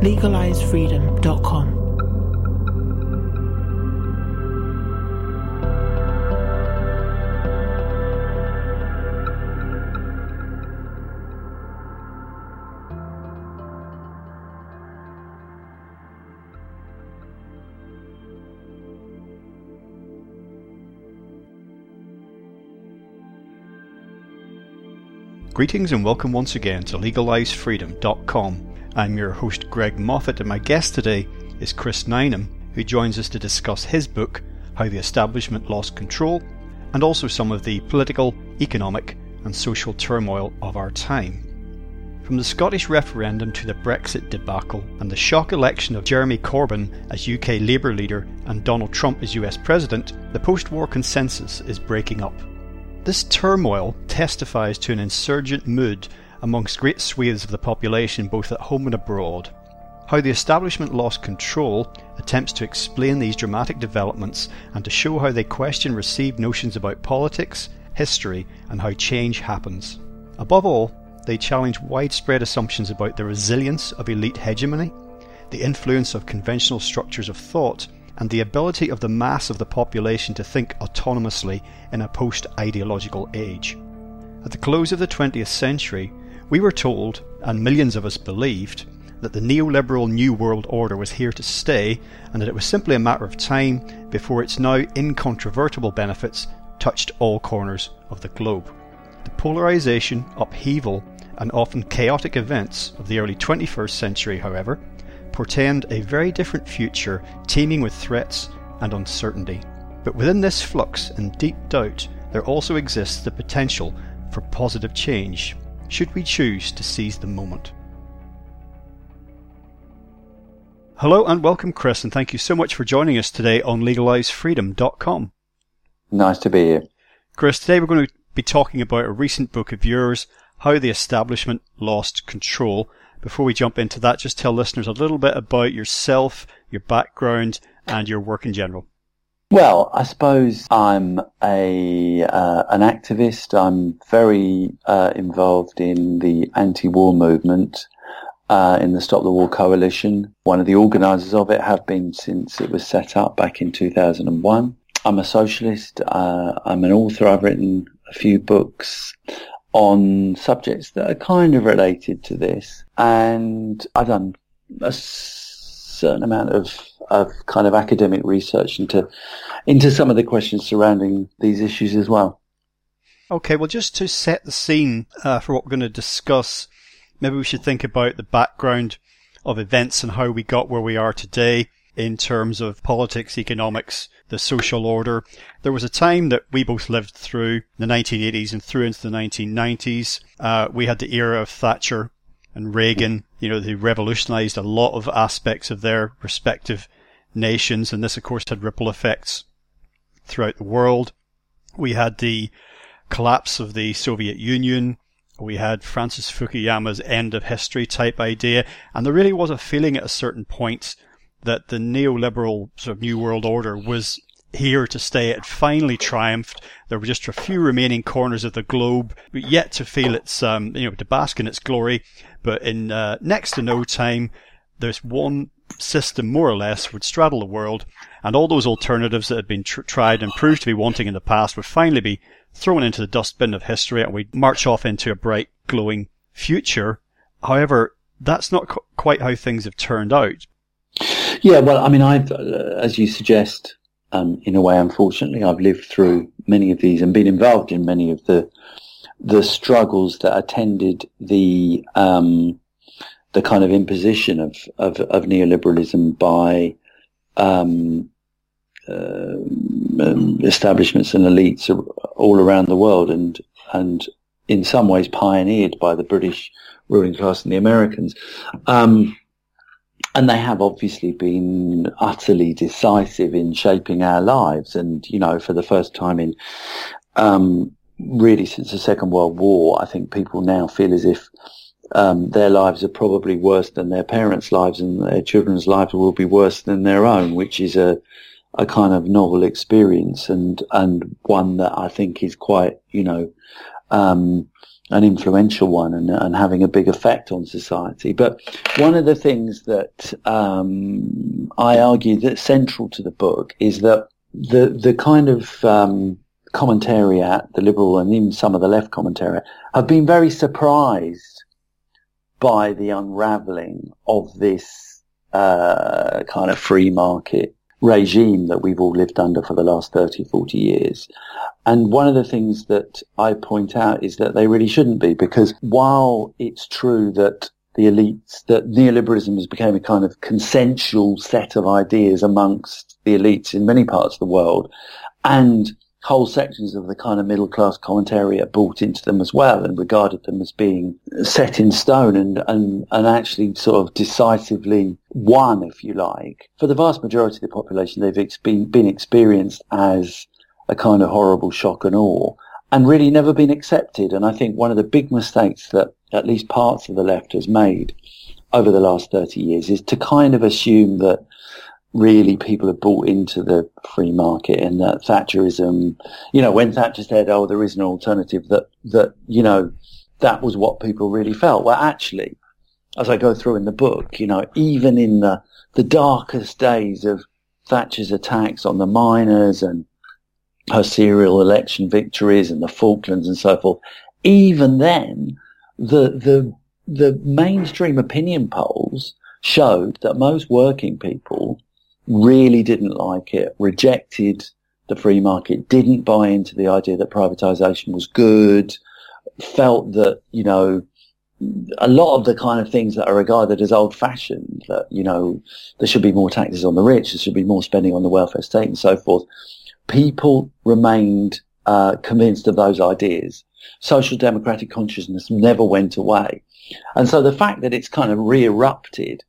LegalizeFreedom.com. Greetings and welcome once again to LegalizeFreedom.com. I'm your host Greg Moffat and my guest today is Chris Nineham, who joins us to discuss his book, How the Establishment Lost Control, and also some of the political, economic, and social turmoil of our time. From the Scottish referendum to the Brexit debacle and the shock election of Jeremy Corbyn as UK Labour leader and Donald Trump as US President, the post war consensus is breaking up. This turmoil testifies to an insurgent mood amongst great swathes of the population both at home and abroad. How the establishment lost control attempts to explain these dramatic developments and to show how they question received notions about politics, history, and how change happens. Above all, they challenge widespread assumptions about the resilience of elite hegemony, the influence of conventional structures of thought, and the ability of the mass of the population to think autonomously in a post ideological age. At the close of the 20th century, we were told, and millions of us believed, that the neoliberal New World Order was here to stay and that it was simply a matter of time before its now incontrovertible benefits touched all corners of the globe. The polarisation, upheaval, and often chaotic events of the early 21st century, however, portend a very different future teeming with threats and uncertainty. But within this flux and deep doubt, there also exists the potential for positive change, should we choose to seize the moment. Hello and welcome, Chris, and thank you so much for joining us today on LegalizeFreedom.com. Nice to be here. Chris, today we're going to be talking about a recent book of yours, How the Establishment Lost Control, before we jump into that, just tell listeners a little bit about yourself, your background, and your work in general. Well, I suppose I'm a uh, an activist. I'm very uh, involved in the anti-war movement, uh, in the Stop the War Coalition. One of the organisers of it, have been since it was set up back in 2001. I'm a socialist. Uh, I'm an author. I've written a few books on subjects that are kind of related to this. And I've done a certain amount of, of kind of academic research into, into some of the questions surrounding these issues as well. Okay, well, just to set the scene uh, for what we're going to discuss, maybe we should think about the background of events and how we got where we are today in terms of politics, economics, the social order. There was a time that we both lived through the 1980s and through into the 1990s. Uh, we had the era of Thatcher and Reagan. You know, they revolutionized a lot of aspects of their respective nations, and this, of course, had ripple effects throughout the world. We had the collapse of the Soviet Union. We had Francis Fukuyama's end of history type idea, and there really was a feeling at a certain point that the neoliberal sort of New World Order was here to stay. It finally triumphed. There were just a few remaining corners of the globe but yet to feel its, um, you know, to bask in its glory. But in uh, next to no time, there's one system more or less would straddle the world, and all those alternatives that had been tr- tried and proved to be wanting in the past would finally be thrown into the dustbin of history, and we'd march off into a bright, glowing future. However, that's not qu- quite how things have turned out. Yeah, well, I mean, I've, uh, as you suggest, um, in a way, unfortunately, I've lived through many of these and been involved in many of the the struggles that attended the um, the kind of imposition of of, of neoliberalism by um, uh, um, establishments and elites all around the world, and and in some ways pioneered by the British ruling class and the Americans. Um, and they have obviously been utterly decisive in shaping our lives. And, you know, for the first time in, um, really since the Second World War, I think people now feel as if um, their lives are probably worse than their parents' lives and their children's lives will be worse than their own, which is a, a kind of novel experience and, and one that I think is quite, you know, um, an influential one and, and having a big effect on society. But one of the things that um, I argue that's central to the book is that the the kind of um, commentariat, the liberal and even some of the left commentariat, have been very surprised by the unraveling of this uh, kind of free market regime that we've all lived under for the last 30, 40 years. And one of the things that I point out is that they really shouldn't be because while it's true that the elites, that neoliberalism has become a kind of consensual set of ideas amongst the elites in many parts of the world and whole sections of the kind of middle class commentary are brought into them as well and regarded them as being set in stone and, and, and actually sort of decisively won, if you like. For the vast majority of the population, they've ex- been, been experienced as a kind of horrible shock and awe and really never been accepted. And I think one of the big mistakes that at least parts of the left has made over the last 30 years is to kind of assume that really people have bought into the free market and that Thatcherism, you know, when Thatcher said, oh, there is an alternative, that, that, you know, that was what people really felt. Well, actually, as I go through in the book, you know, even in the, the darkest days of Thatcher's attacks on the miners and her serial election victories and the Falklands and so forth, even then, the, the, the mainstream opinion polls showed that most working people really didn't like it, rejected the free market, didn't buy into the idea that privatization was good, felt that, you know, a lot of the kind of things that are regarded as old fashioned, that, you know, there should be more taxes on the rich, there should be more spending on the welfare state and so forth. People remained uh, convinced of those ideas. Social democratic consciousness never went away. And so the fact that it's kind of re-erupted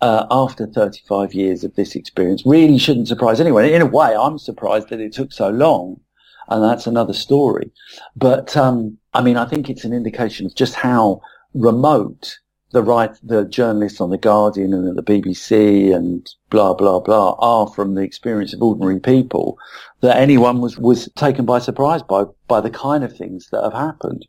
uh, after 35 years of this experience really shouldn't surprise anyone. In a way, I'm surprised that it took so long, and that's another story. But um, I mean, I think it's an indication of just how remote the right, the journalists on the Guardian and the BBC and blah blah blah are from the experience of ordinary people. That anyone was was taken by surprise by by the kind of things that have happened.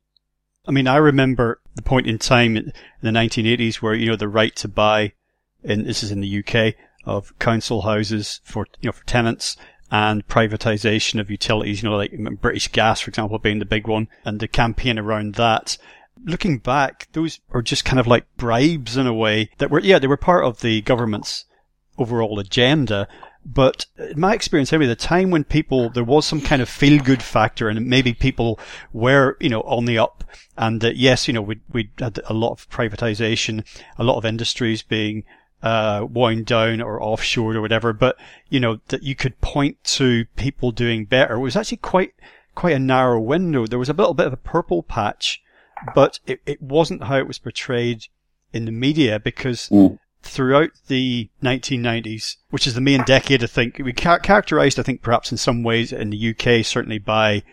I mean, I remember the point in time in the 1980s where you know the right to buy in, this is in the UK, of council houses for, you know, for tenants and privatization of utilities, you know, like British Gas, for example, being the big one, and the campaign around that. Looking back, those are just kind of like bribes in a way that were, yeah, they were part of the government's overall agenda. But in my experience, anyway, the time when people, there was some kind of feel good factor and maybe people were, you know, on the up. And uh, yes, you know, we, we had a lot of privatization, a lot of industries being uh, wound down or offshored or whatever, but you know that you could point to people doing better it was actually quite quite a narrow window. There was a little bit of a purple patch, but it, it wasn't how it was portrayed in the media because mm. throughout the 1990s, which is the main decade, I think we characterized, I think perhaps in some ways in the UK, certainly by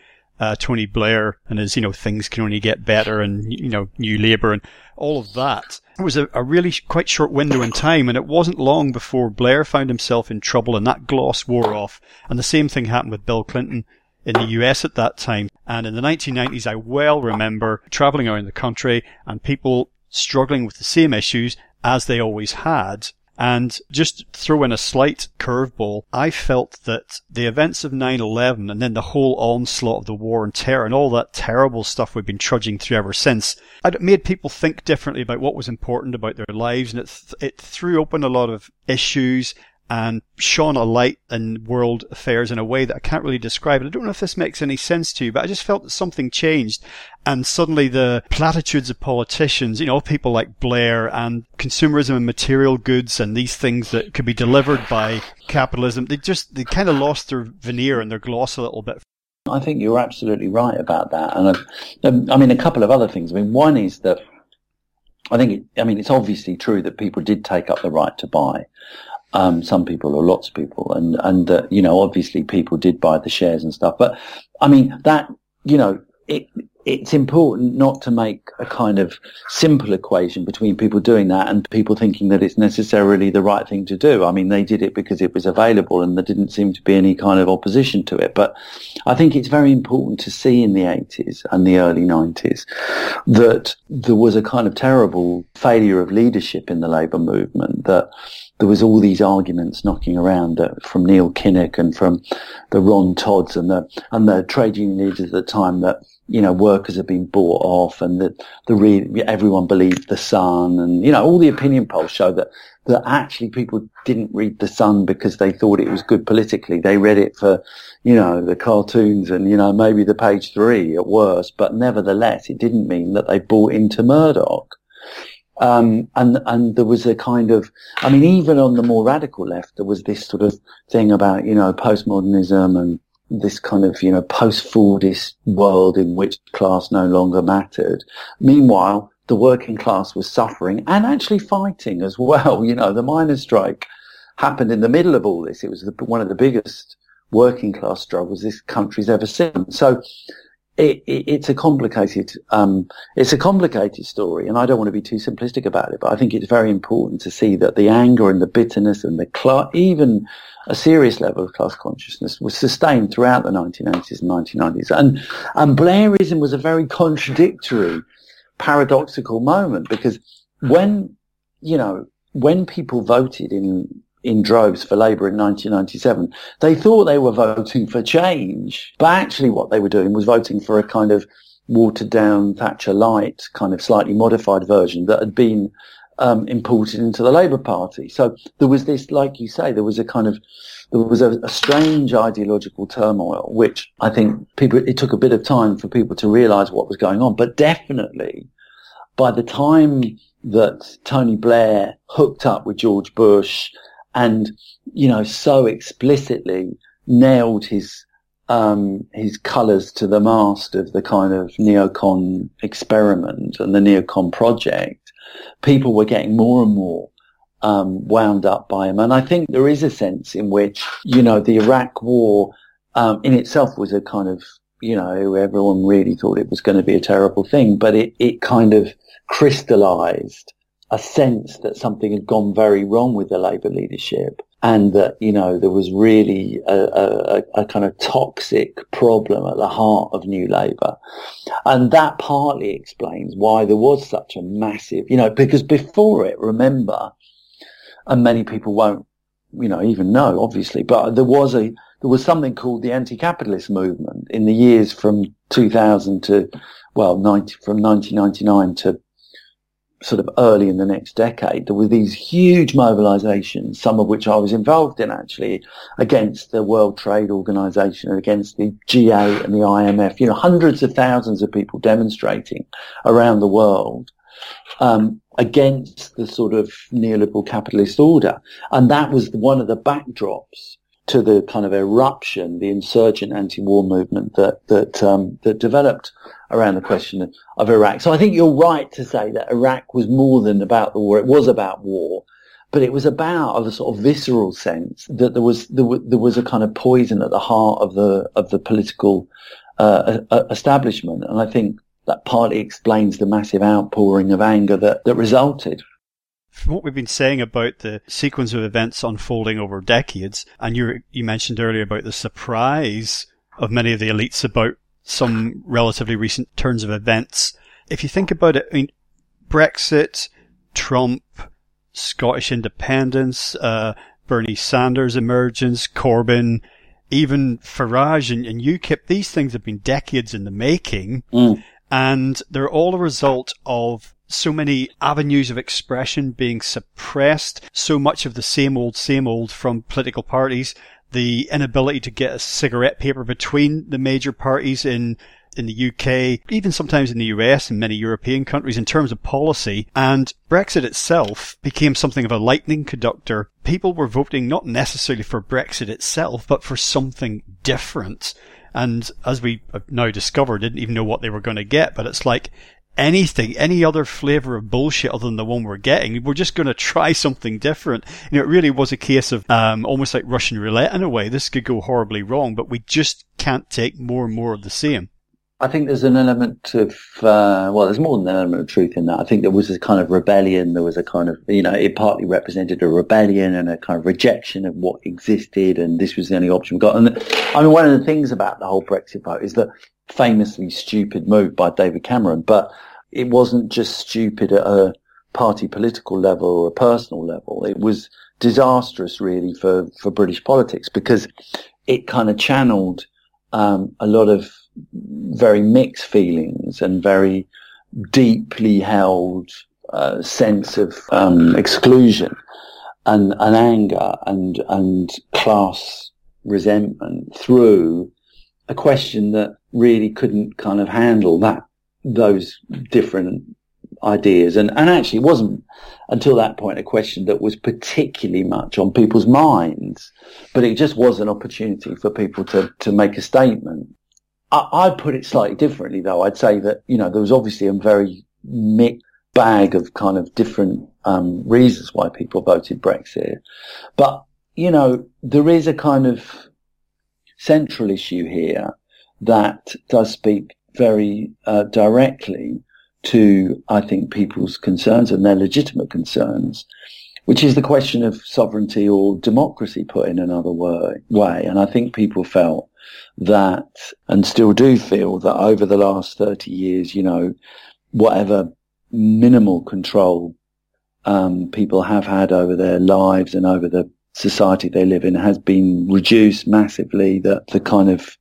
uh, Tony Blair and his, you know, things can only get better and, you know, New Labour and all of that. It was a, a really quite short window in time and it wasn't long before Blair found himself in trouble and that gloss wore off. And the same thing happened with Bill Clinton in the US at that time. And in the 1990s, I well remember traveling around the country and people struggling with the same issues as they always had. And just throw in a slight curveball, I felt that the events of 9-11 and then the whole onslaught of the war and terror and all that terrible stuff we've been trudging through ever since, it made people think differently about what was important about their lives. And it, th- it threw open a lot of issues and shone a light in world affairs in a way that I can't really describe. I don't know if this makes any sense to you, but I just felt that something changed. And suddenly the platitudes of politicians, you know, people like Blair and consumerism and material goods and these things that could be delivered by capitalism, they just, they kind of lost their veneer and their gloss a little bit. I think you're absolutely right about that. And I, um, I mean, a couple of other things. I mean, one is that I think, it, I mean, it's obviously true that people did take up the right to buy. Um, some people or lots of people, and and uh, you know, obviously people did buy the shares and stuff. But I mean, that you know, it it's important not to make a kind of simple equation between people doing that and people thinking that it's necessarily the right thing to do. I mean, they did it because it was available and there didn't seem to be any kind of opposition to it. But I think it's very important to see in the 80s and the early 90s that there was a kind of terrible failure of leadership in the labour movement that there was all these arguments knocking around uh, from Neil Kinnock and from the Ron Todds and the and the trade union leaders at the time that you know, workers have been bought off and that the re- everyone believed the Sun and, you know, all the opinion polls show that, that actually people didn't read the Sun because they thought it was good politically. They read it for, you know, the cartoons and, you know, maybe the page three at worst, but nevertheless, it didn't mean that they bought into Murdoch. Um, and, and there was a kind of, I mean, even on the more radical left, there was this sort of thing about, you know, postmodernism and, this kind of, you know, post-Fordist world in which class no longer mattered. Meanwhile, the working class was suffering and actually fighting as well. You know, the miners' strike happened in the middle of all this. It was the, one of the biggest working class struggles this country's ever seen. So it, it, it's a complicated, um, it's a complicated story, and I don't want to be too simplistic about it. But I think it's very important to see that the anger and the bitterness and the even a serious level of class consciousness was sustained throughout the 1980s and 1990s. And, and Blairism was a very contradictory, paradoxical moment because when, you know, when people voted in, in droves for Labour in 1997, they thought they were voting for change. But actually what they were doing was voting for a kind of watered down Thatcher light, kind of slightly modified version that had been um, imported into the Labour Party. So there was this, like you say, there was a kind of, there was a, a, strange ideological turmoil, which I think people, it took a bit of time for people to realise what was going on. But definitely, by the time that Tony Blair hooked up with George Bush and, you know, so explicitly nailed his um, his colours to the mast of the kind of neocon experiment and the neocon project, people were getting more and more um, wound up by him. And I think there is a sense in which, you know, the Iraq war um, in itself was a kind of, you know, everyone really thought it was going to be a terrible thing, but it, it kind of crystallized a sense that something had gone very wrong with the Labour leadership and that, you know, there was really a, a, a, kind of toxic problem at the heart of New Labour. And that partly explains why there was such a massive, you know, because before it, remember, and many people won't, you know, even know, obviously, but there was a, there was something called the anti-capitalist movement in the years from 2000 to, well, 90, from 1999 to sort of early in the next decade, there were these huge mobilizations, some of which I was involved in actually, against the World Trade Organization and against the G8 and the IMF. You know, hundreds of thousands of people demonstrating around the world um, against the sort of neoliberal capitalist order. And that was one of the backdrops to the kind of eruption, the insurgent anti-war movement that that um, that developed around the question of Iraq. So I think you're right to say that Iraq was more than about the war. It was about war, but it was about, of a sort of visceral sense, that there was there, was, there was a kind of poison at the heart of the of the political uh, establishment, and I think that partly explains the massive outpouring of anger that that resulted from what we've been saying about the sequence of events unfolding over decades, and you you mentioned earlier about the surprise of many of the elites about some relatively recent turns of events. If you think about it, I mean, Brexit, Trump, Scottish independence, uh, Bernie Sanders' emergence, Corbyn, even Farage and, and UKIP, these things have been decades in the making. Mm. And they're all a result of so many avenues of expression being suppressed, so much of the same old, same old from political parties, the inability to get a cigarette paper between the major parties in in the UK, even sometimes in the US and many European countries in terms of policy. And Brexit itself became something of a lightning conductor. People were voting not necessarily for Brexit itself, but for something different. And as we now discovered, didn't even know what they were going to get. But it's like anything, any other flavour of bullshit other than the one we're getting. We're just going to try something different. You know, it really was a case of um, almost like Russian roulette in a way. This could go horribly wrong, but we just can't take more and more of the same. I think there's an element of, uh, well, there's more than an element of truth in that. I think there was a kind of rebellion. There was a kind of, you know, it partly represented a rebellion and a kind of rejection of what existed, and this was the only option we got. And I mean, one of the things about the whole Brexit vote is that famously stupid move by David Cameron, but it wasn't just stupid at a party political level or a personal level. It was disastrous really for, for British politics because it kind of channeled um, a lot of very mixed feelings and very deeply held uh, sense of um, exclusion and, and anger and and class resentment through a question that really couldn't kind of handle that those different ideas. And and actually it wasn't until that point a question that was particularly much on people's minds but it just was an opportunity for people to to make a statement. I, would put it slightly differently, though. I'd say that you know there was obviously a very mixed bag of kind of different um, reasons why people voted Brexit, but you know there is a kind of central issue here that does speak very uh, directly to, I think, people's concerns and their legitimate concerns, which is the question of sovereignty or democracy put in another way. way. And I think people felt that and still do feel that over the last 30 years, you know, whatever minimal control um, people have had over their lives and over the society they live in has been reduced massively, that the kind of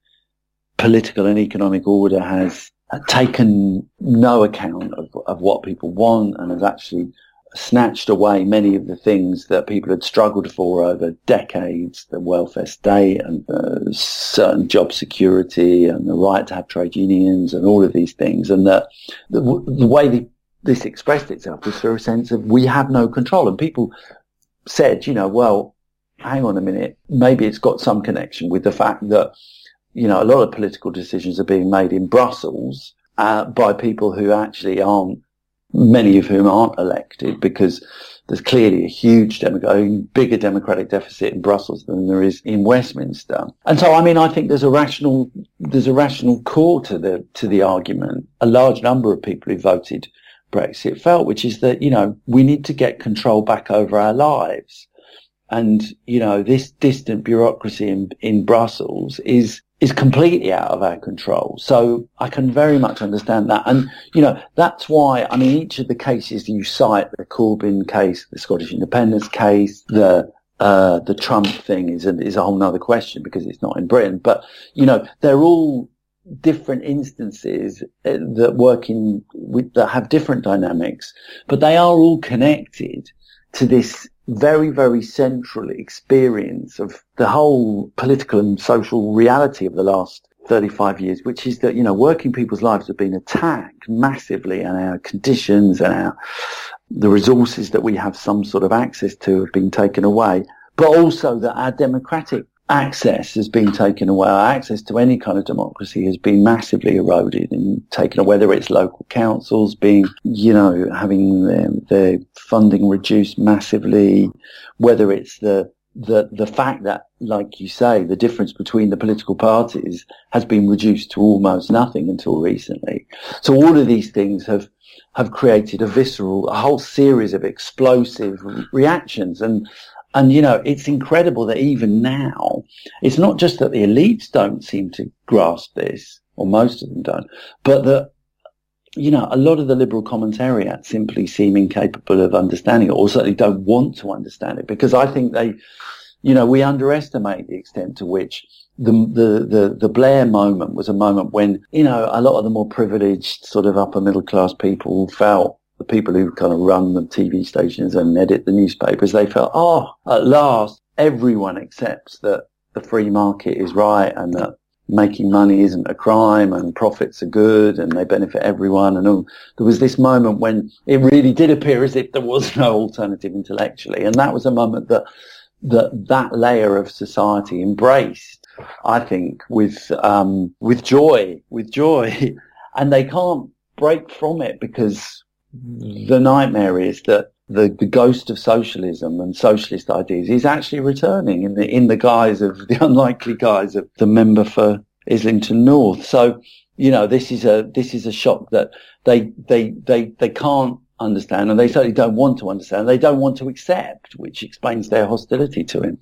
political and economic order has taken no account of, of what people want and has actually snatched away many of the things that people had struggled for over decades, the welfare state and certain job security and the right to have trade unions and all of these things. And that the, the way the, this expressed itself was through a sense of we have no control. And people said, you know, well, hang on a minute, maybe it's got some connection with the fact that, you know, a lot of political decisions are being made in Brussels uh, by people who actually aren't many of whom aren't elected because there's clearly a huge democratic, bigger democratic deficit in Brussels than there is in Westminster. And so, I mean, I think there's a rational, there's a rational core to the, to the argument. A large number of people who voted Brexit felt, which is that, you know, we need to get control back over our lives. And, you know, this distant bureaucracy in, in Brussels is is completely out of our control. So I can very much understand that. And, you know, that's why, I mean, each of the cases you cite, the Corbyn case, the Scottish independence case, the, uh, the Trump thing is a, is a whole other question because it's not in Britain. But, you know, they're all different instances uh, that work in, with, that have different dynamics, but they are all connected to this very, very central experience of the whole political and social reality of the last 35 years, which is that, you know, working people's lives have been attacked massively and our conditions and our, the resources that we have some sort of access to have been taken away, but also that our democratic access has been taken away. Our access to any kind of democracy has been massively eroded and taken away, whether it's local councils being, you know, having their, their funding reduced massively, whether it's the, the, the fact that, like you say, the difference between the political parties has been reduced to almost nothing until recently. So all of these things have, have created a visceral, a whole series of explosive reactions. And and, you know, it's incredible that even now, it's not just that the elites don't seem to grasp this, or most of them don't, but that, you know, a lot of the liberal commentariat simply seem incapable of understanding it, or certainly don't want to understand it, because I think they, you know, we underestimate the extent to which the, the, the, the Blair moment was a moment when, you know, a lot of the more privileged sort of upper middle class people felt the people who kind of run the TV stations and edit the newspapers, they felt, oh, at last everyone accepts that the free market is right and that making money isn't a crime and profits are good and they benefit everyone and all. There was this moment when it really did appear as if there was no alternative intellectually. And that was a moment that that, that layer of society embraced, I think, with, um, with joy, with joy. And they can't break from it because the nightmare is that the, the ghost of socialism and socialist ideas is actually returning in the in the guise of the unlikely guise of the member for Islington North. So, you know, this is a this is a shock that they they they they can't understand and they certainly don't want to understand. They don't want to accept, which explains their hostility to him.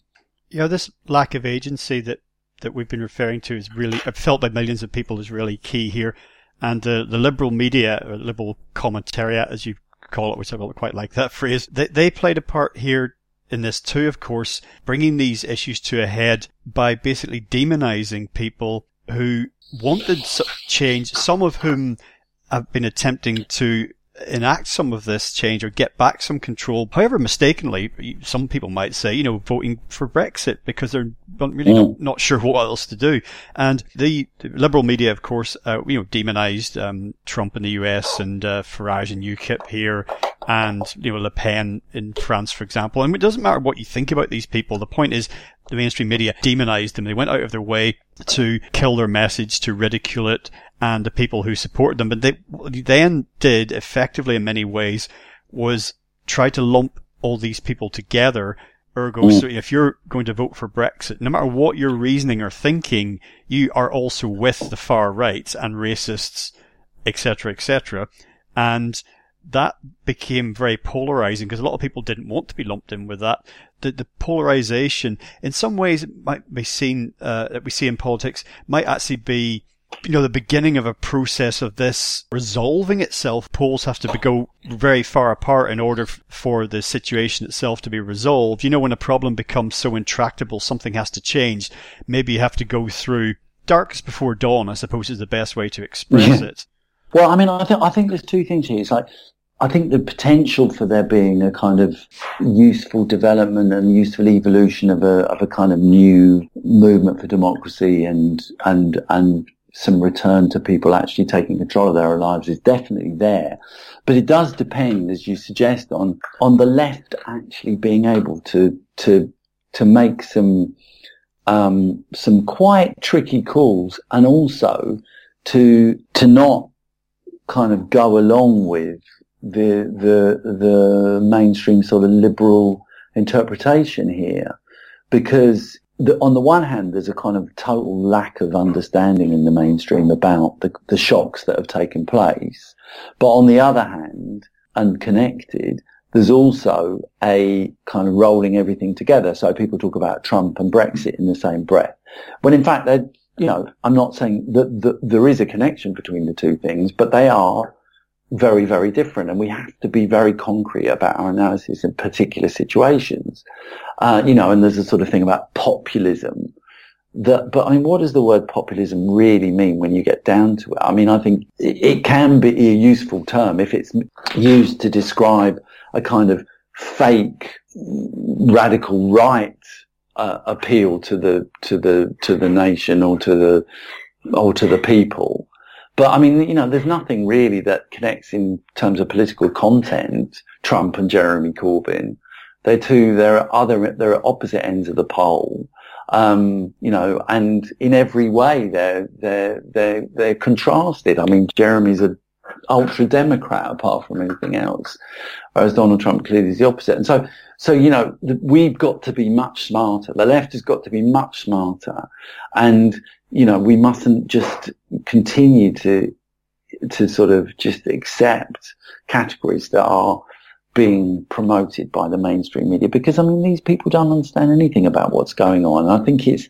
You know, this lack of agency that that we've been referring to is really felt by millions of people is really key here. And the, the liberal media, or liberal commentariat, as you call it, which I don't quite like that phrase, they, they played a part here in this too, of course, bringing these issues to a head by basically demonizing people who wanted change, some of whom have been attempting to enact some of this change or get back some control. However, mistakenly, some people might say, you know, voting for Brexit because they're really mm. not, not, sure what else to do. And the, the liberal media, of course, uh, you know, demonized um, Trump in the US and uh, Farage and UKIP here and, you know, Le Pen in France, for example. And it doesn't matter what you think about these people. The point is the mainstream media demonized them. They went out of their way to kill their message, to ridicule it, and the people who supported them. But they then did effectively in many ways was try to lump all these people together. Ergo, mm. so if you're going to vote for Brexit, no matter what your reasoning or thinking, you are also with the far right and racists, etc., etc. And that became very polarizing because a lot of people didn't want to be lumped in with that. The, the polarization, in some ways, it might be seen uh, that we see in politics, might actually be you know, the beginning of a process of this resolving itself. Poles have to go very far apart in order f- for the situation itself to be resolved. You know, when a problem becomes so intractable, something has to change. Maybe you have to go through darkest before dawn, I suppose is the best way to express it. Well, I mean, I think, I think there's two things here. It's like, I think the potential for there being a kind of useful development and useful evolution of a of a kind of new movement for democracy and and and some return to people actually taking control of their lives is definitely there. But it does depend, as you suggest, on, on the left actually being able to, to, to make some, um, some quite tricky calls and also to, to not kind of go along with the, the, the mainstream sort of liberal interpretation here because the, on the one hand, there's a kind of total lack of understanding in the mainstream about the, the shocks that have taken place. But on the other hand, unconnected, there's also a kind of rolling everything together. So people talk about Trump and Brexit in the same breath. When in fact, they're, you know, I'm not saying that, that there is a connection between the two things, but they are very, very different. And we have to be very concrete about our analysis in particular situations. Uh, you know, and there's a sort of thing about populism that, but I mean, what does the word populism really mean when you get down to it? I mean, I think it, it can be a useful term if it's used to describe a kind of fake radical right uh, appeal to the to the to the nation or to the or to the people but I mean, you know, there's nothing really that connects in terms of political content. Trump and Jeremy Corbyn, they're two. They're other. They're opposite ends of the pole. Um, you know, and in every way they're they're they're they're contrasted. I mean, Jeremy's a ultra Democrat apart from anything else, whereas Donald Trump clearly is the opposite. And so, so you know, we've got to be much smarter. The left has got to be much smarter, and you know, we mustn't just continue to to sort of just accept categories that are being promoted by the mainstream media because I mean these people don't understand anything about what's going on. And I think it's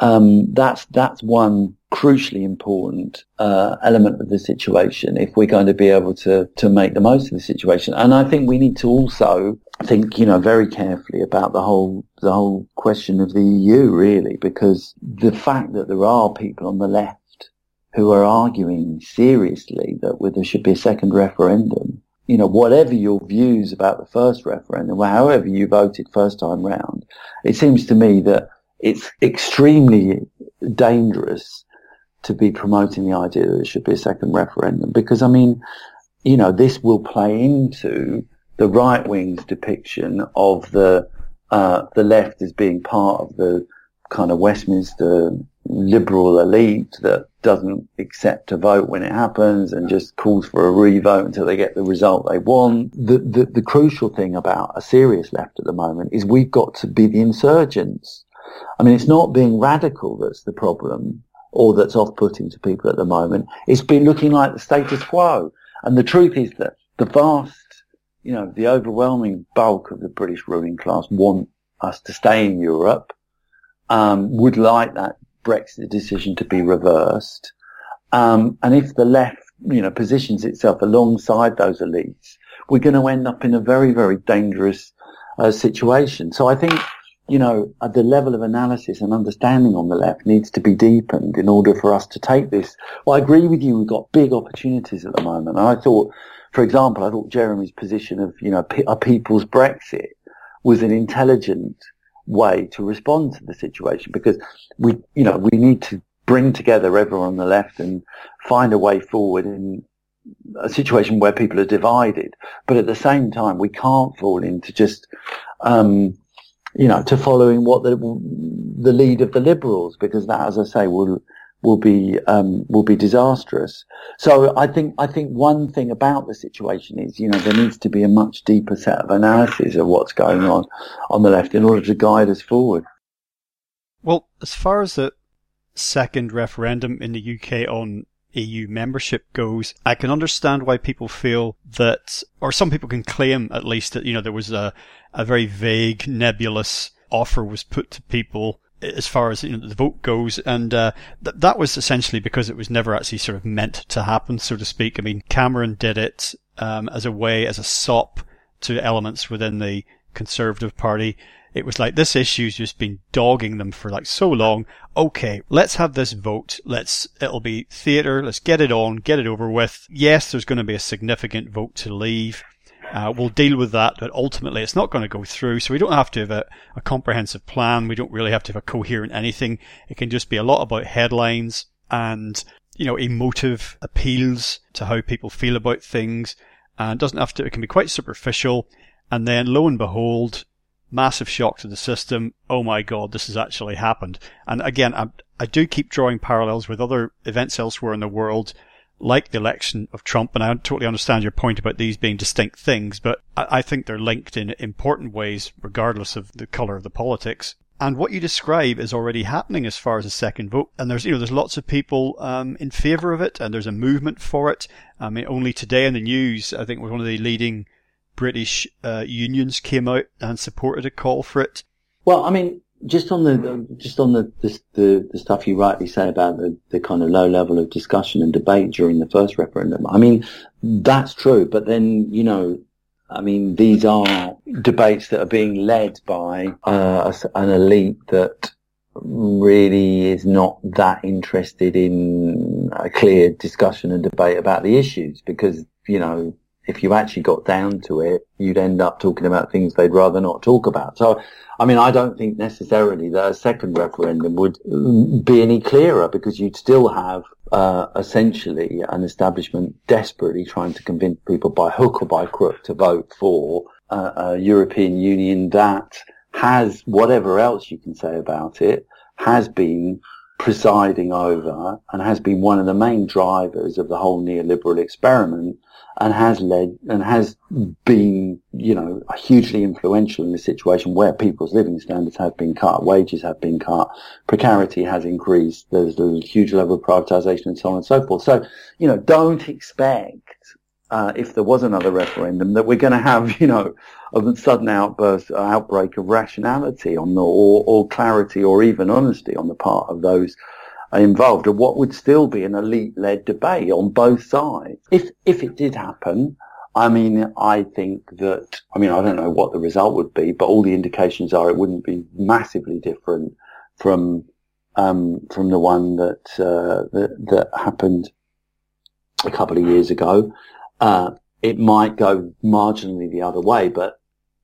um, that's that's one crucially important uh, element of the situation if we're going to be able to to make the most of the situation. And I think we need to also think you know very carefully about the whole the whole question of the EU really because the fact that there are people on the left who are arguing seriously that there should be a second referendum you know, whatever your views about the first referendum, however you voted first time round, it seems to me that it's extremely dangerous to be promoting the idea that there should be a second referendum because, I mean, you know, this will play into the right wing's depiction of the uh, the left as being part of the kind of Westminster liberal elite that doesn't accept a vote when it happens and just calls for a revote until they get the result they want. The, the, the crucial thing about a serious left at the moment is we've got to be the insurgents. I mean, it's not being radical that's the problem or that's off-putting to people at the moment. It's been looking like the status quo. And the truth is that the vast, you know, the overwhelming bulk of the British ruling class want us to stay in Europe, um, would like that Brexit decision to be reversed. Um, and if the left, you know, positions itself alongside those elites, we're going to end up in a very, very dangerous uh, situation. So I think, you know, the level of analysis and understanding on the left needs to be deepened in order for us to take this. Well, I agree with you. We've got big opportunities at the moment. And I thought, for example, I thought Jeremy's position of, you know, a people's Brexit was an intelligent way to respond to the situation because we, you know, we need to bring together everyone on the left and find a way forward in a situation where people are divided. But at the same time, we can't fall into just, um, you know, to following what the the lead of the liberals because that, as I say, will will be um, will be disastrous. So I think I think one thing about the situation is you know there needs to be a much deeper set of analysis of what's going on on the left in order to guide us forward. Well, as far as the second referendum in the UK on EU membership goes, I can understand why people feel that, or some people can claim at least that, you know, there was a, a very vague, nebulous offer was put to people as far as you know, the vote goes, and uh, th- that was essentially because it was never actually sort of meant to happen, so to speak. I mean, Cameron did it um, as a way, as a sop to elements within the Conservative Party. It was like this issue's just been dogging them for like so long. Okay, let's have this vote. Let's, it'll be theatre. Let's get it on, get it over with. Yes, there's going to be a significant vote to leave. Uh, we'll deal with that, but ultimately it's not going to go through. So we don't have to have a, a comprehensive plan. We don't really have to have a coherent anything. It can just be a lot about headlines and, you know, emotive appeals to how people feel about things. And doesn't have to, it can be quite superficial. And then lo and behold, massive shock to the system. Oh my God, this has actually happened. And again, I, I do keep drawing parallels with other events elsewhere in the world like the election of Trump, and I totally understand your point about these being distinct things, but I, I think they're linked in important ways, regardless of the colour of the politics. And what you describe is already happening as far as a second vote. And there's, you know, there's lots of people um, in favour of it, and there's a movement for it. I mean, only today in the news, I think was one of the leading British uh, unions came out and supported a call for it. Well, I mean, just on the just on the, the the stuff you rightly say about the, the kind of low level of discussion and debate during the first referendum. I mean, that's true, but then you know, I mean, these are debates that are being led by uh, an elite that really is not that interested in a clear discussion and debate about the issues because you know if you actually got down to it, you'd end up talking about things they'd rather not talk about. So, I mean, I don't think necessarily that a second referendum would be any clearer because you'd still have uh, essentially an establishment desperately trying to convince people by hook or by crook to vote for uh, a European Union that has whatever else you can say about it has been presiding over and has been one of the main drivers of the whole neoliberal experiment and has led and has been, you know, hugely influential in the situation where people's living standards have been cut, wages have been cut, precarity has increased, there's a huge level of privatization and so on and so forth. So, you know, don't expect, uh, if there was another referendum, that we're going to have, you know, a sudden outburst, uh, outbreak of rationality on the, or, or clarity or even honesty on the part of those involved and what would still be an elite-led debate on both sides. If, if it did happen, I mean, I think that, I mean, I don't know what the result would be, but all the indications are it wouldn't be massively different from, um, from the one that, uh, that, that, happened a couple of years ago. Uh, it might go marginally the other way, but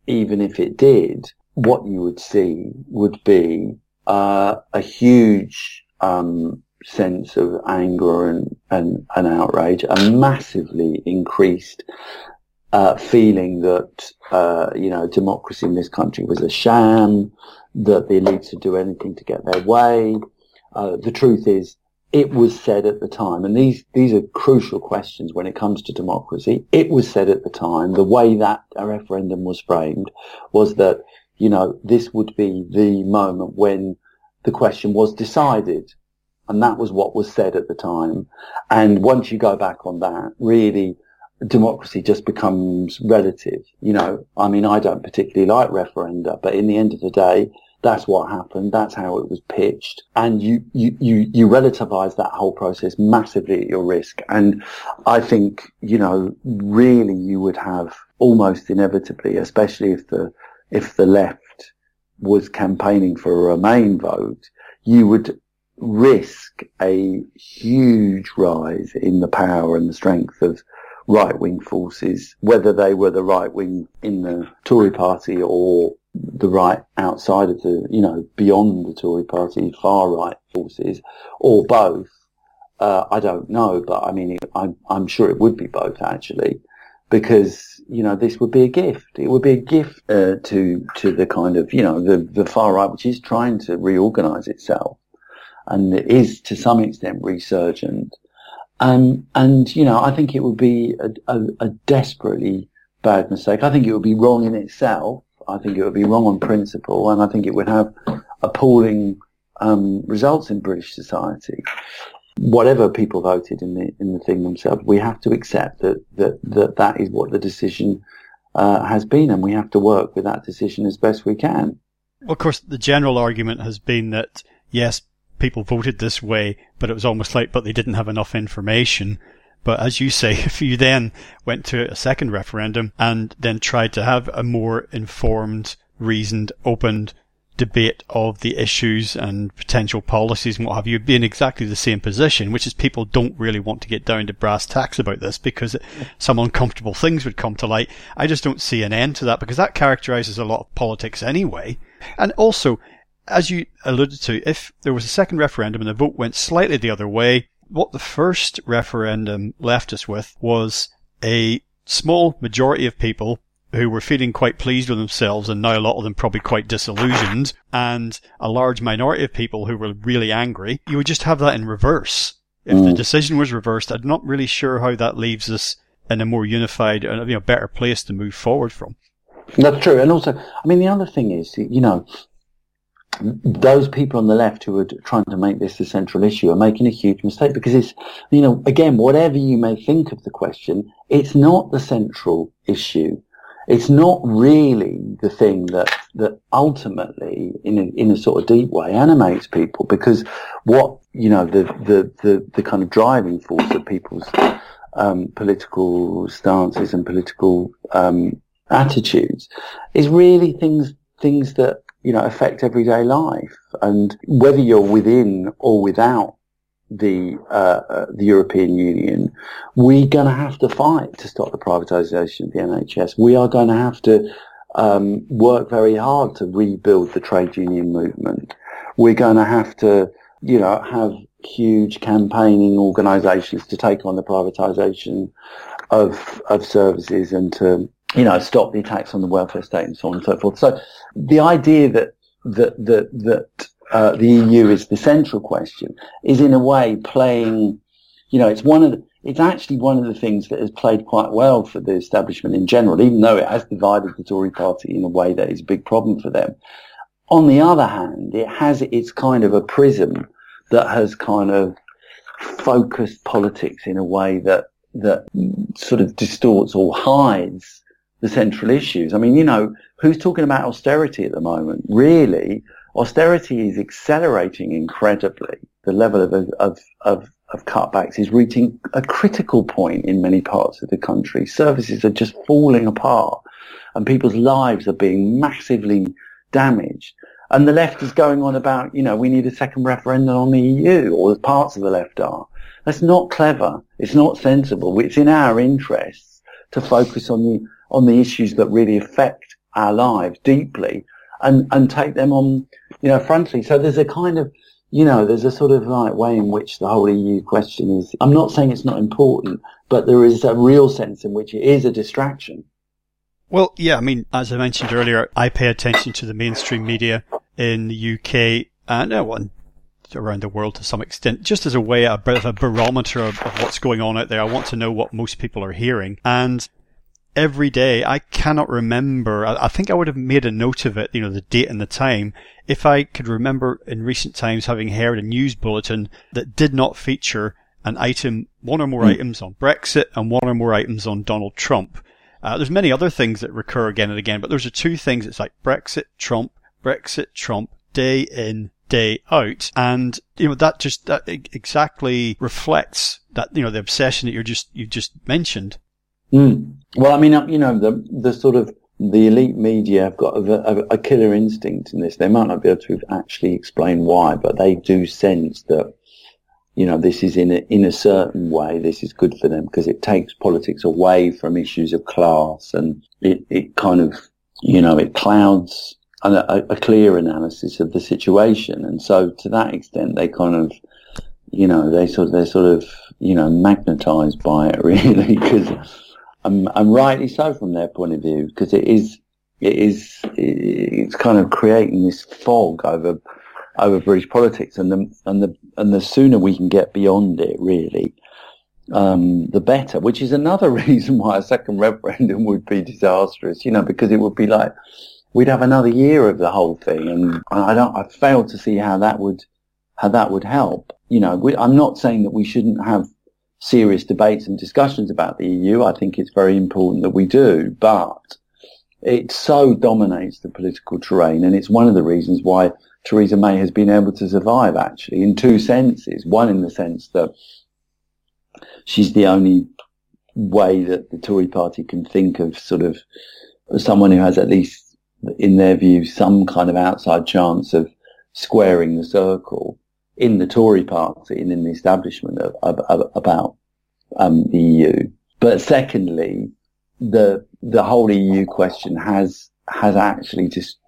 even if it did, what you would see would be, uh, a huge um, sense of anger and, and, and outrage, a massively increased uh, feeling that uh, you know democracy in this country was a sham, that the elites would do anything to get their way, Uh, the truth is, it was said at the time, and these, these are crucial questions when it comes to democracy. It was said at the time, the way that a referendum was framed was that, you know, this would be the moment when the question was decided. And that was what was said at the time. And once you go back on that, really, democracy just becomes relative. You know, I mean, I don't particularly like referenda, but in the end of the day, that's what happened. That's how it was pitched. And you, you, you, you relativize that whole process massively at your risk. And I think, you know, really you would have almost inevitably, especially if the, if the left was campaigning for a Remain vote, you would risk a huge rise in the power and the strength of right-wing forces, whether they were the right wing in the Tory party or the right outside of the, you know, beyond the Tory party, far right forces, or both. Uh, I don't know, but I mean, I'm, I'm sure it would be both actually, because you know this would be a gift. It would be a gift uh, to to the kind of you know the the far right, which is trying to reorganise itself, and it is to some extent resurgent. And and you know, I think it would be a, a, a desperately bad mistake. I think it would be wrong in itself I think it would be wrong on principle, and I think it would have appalling um, results in British society. Whatever people voted in the in the thing themselves, we have to accept that that that, that is what the decision uh, has been, and we have to work with that decision as best we can. Well, of course, the general argument has been that yes, people voted this way, but it was almost like, but they didn't have enough information. But as you say, if you then went to a second referendum and then tried to have a more informed, reasoned, opened debate of the issues and potential policies and what have you, be in exactly the same position, which is people don't really want to get down to brass tacks about this because some uncomfortable things would come to light. I just don't see an end to that because that characterizes a lot of politics anyway. And also, as you alluded to, if there was a second referendum and the vote went slightly the other way, what the first referendum left us with was a small majority of people who were feeling quite pleased with themselves and now a lot of them probably quite disillusioned and a large minority of people who were really angry. You would just have that in reverse. If mm. the decision was reversed, I'm not really sure how that leaves us in a more unified, and you know, better place to move forward from. That's true. And also, I mean, the other thing is, you know, those people on the left who are trying to make this the central issue are making a huge mistake because it's, you know, again, whatever you may think of the question, it's not the central issue. It's not really the thing that, that ultimately, in a, in a sort of deep way, animates people because what, you know, the, the, the, the kind of driving force of people's um, political stances and political um, attitudes is really things things that you know, affect everyday life. And whether you're within or without the uh, uh the European Union, we're going to have to fight to stop the privatisation of the NHS. We are going to have to um, work very hard to rebuild the trade union movement. We're going to have to, you know, have huge campaigning organisations to take on the privatisation of of services and to you know, stop the attacks on the welfare state and so on and so forth. So the idea that that that that uh, the EU is the central question is in a way playing, you know, it's one of the, it's actually one of the things that has played quite well for the establishment in general, even though it has divided the Tory party in a way that is a big problem for them. On the other hand, it has its kind of a prism that has kind of focused politics in a way that that sort of distorts or hides the central issues. I mean, you know, who's talking about austerity at the moment? Really, austerity is accelerating incredibly. The level of, of, of, of cutbacks is reaching a critical point in many parts of the country. Services are just falling apart and people's lives are being massively damaged. And the left is going on about, you know, we need a second referendum on the EU, or parts of the left are. That's not clever. It's not sensible. It's in our interests to focus on the on the issues that really affect our lives deeply and, and take them on, you know, frontally. So there's a kind of, you know, there's a sort of like way in which the whole EU question is, I'm not saying it's not important, but there is a real sense in which it is a distraction. Well, yeah, I mean, as I mentioned earlier, I pay attention to the mainstream media in the UK and uh, around the world to some extent, just as a way, a bit of a barometer of, of what's going on out there. I want to know what most people are hearing. And every day, I cannot remember, I, I think I would have made a note of it, you know, the date and the time, if I could remember in recent times having heard a news bulletin that did not feature an item, one or more mm. items on Brexit and one or more items on Donald Trump. Uh, there's many other things that recur again and again, but those are two things. It's like Brexit, Trump, Brexit, Trump, day in, day out. And, you know, that just, that exactly reflects that, you know, the obsession that you're just, you just mentioned. Mm. Well, I mean, uh, you know, the, the sort of, the elite media have got a, a, a killer instinct in this. They might not be able to actually explain why, but they do sense that you know, this is in a, in a certain way, this is good for them because it takes politics away from issues of class and it, it kind of, you know, it clouds a, a, clear analysis of the situation. And so to that extent, they kind of, you know, they sort of, they're sort of, you know, magnetized by it really because, and, and rightly so from their point of view because it is, it is, it's kind of creating this fog over, over British politics, and the and the and the sooner we can get beyond it, really, um, the better. Which is another reason why a second referendum would be disastrous. You know, because it would be like we'd have another year of the whole thing, and I don't. I fail to see how that would how that would help. You know, we, I'm not saying that we shouldn't have serious debates and discussions about the EU. I think it's very important that we do, but it so dominates the political terrain, and it's one of the reasons why Theresa May has been able to survive actually in two senses. One in the sense that she's the only way that the Tory party can think of sort of someone who has at least in their view some kind of outside chance of squaring the circle in the Tory party and in the establishment of, of, of, about um, the EU. But secondly, the the whole EU question has has actually just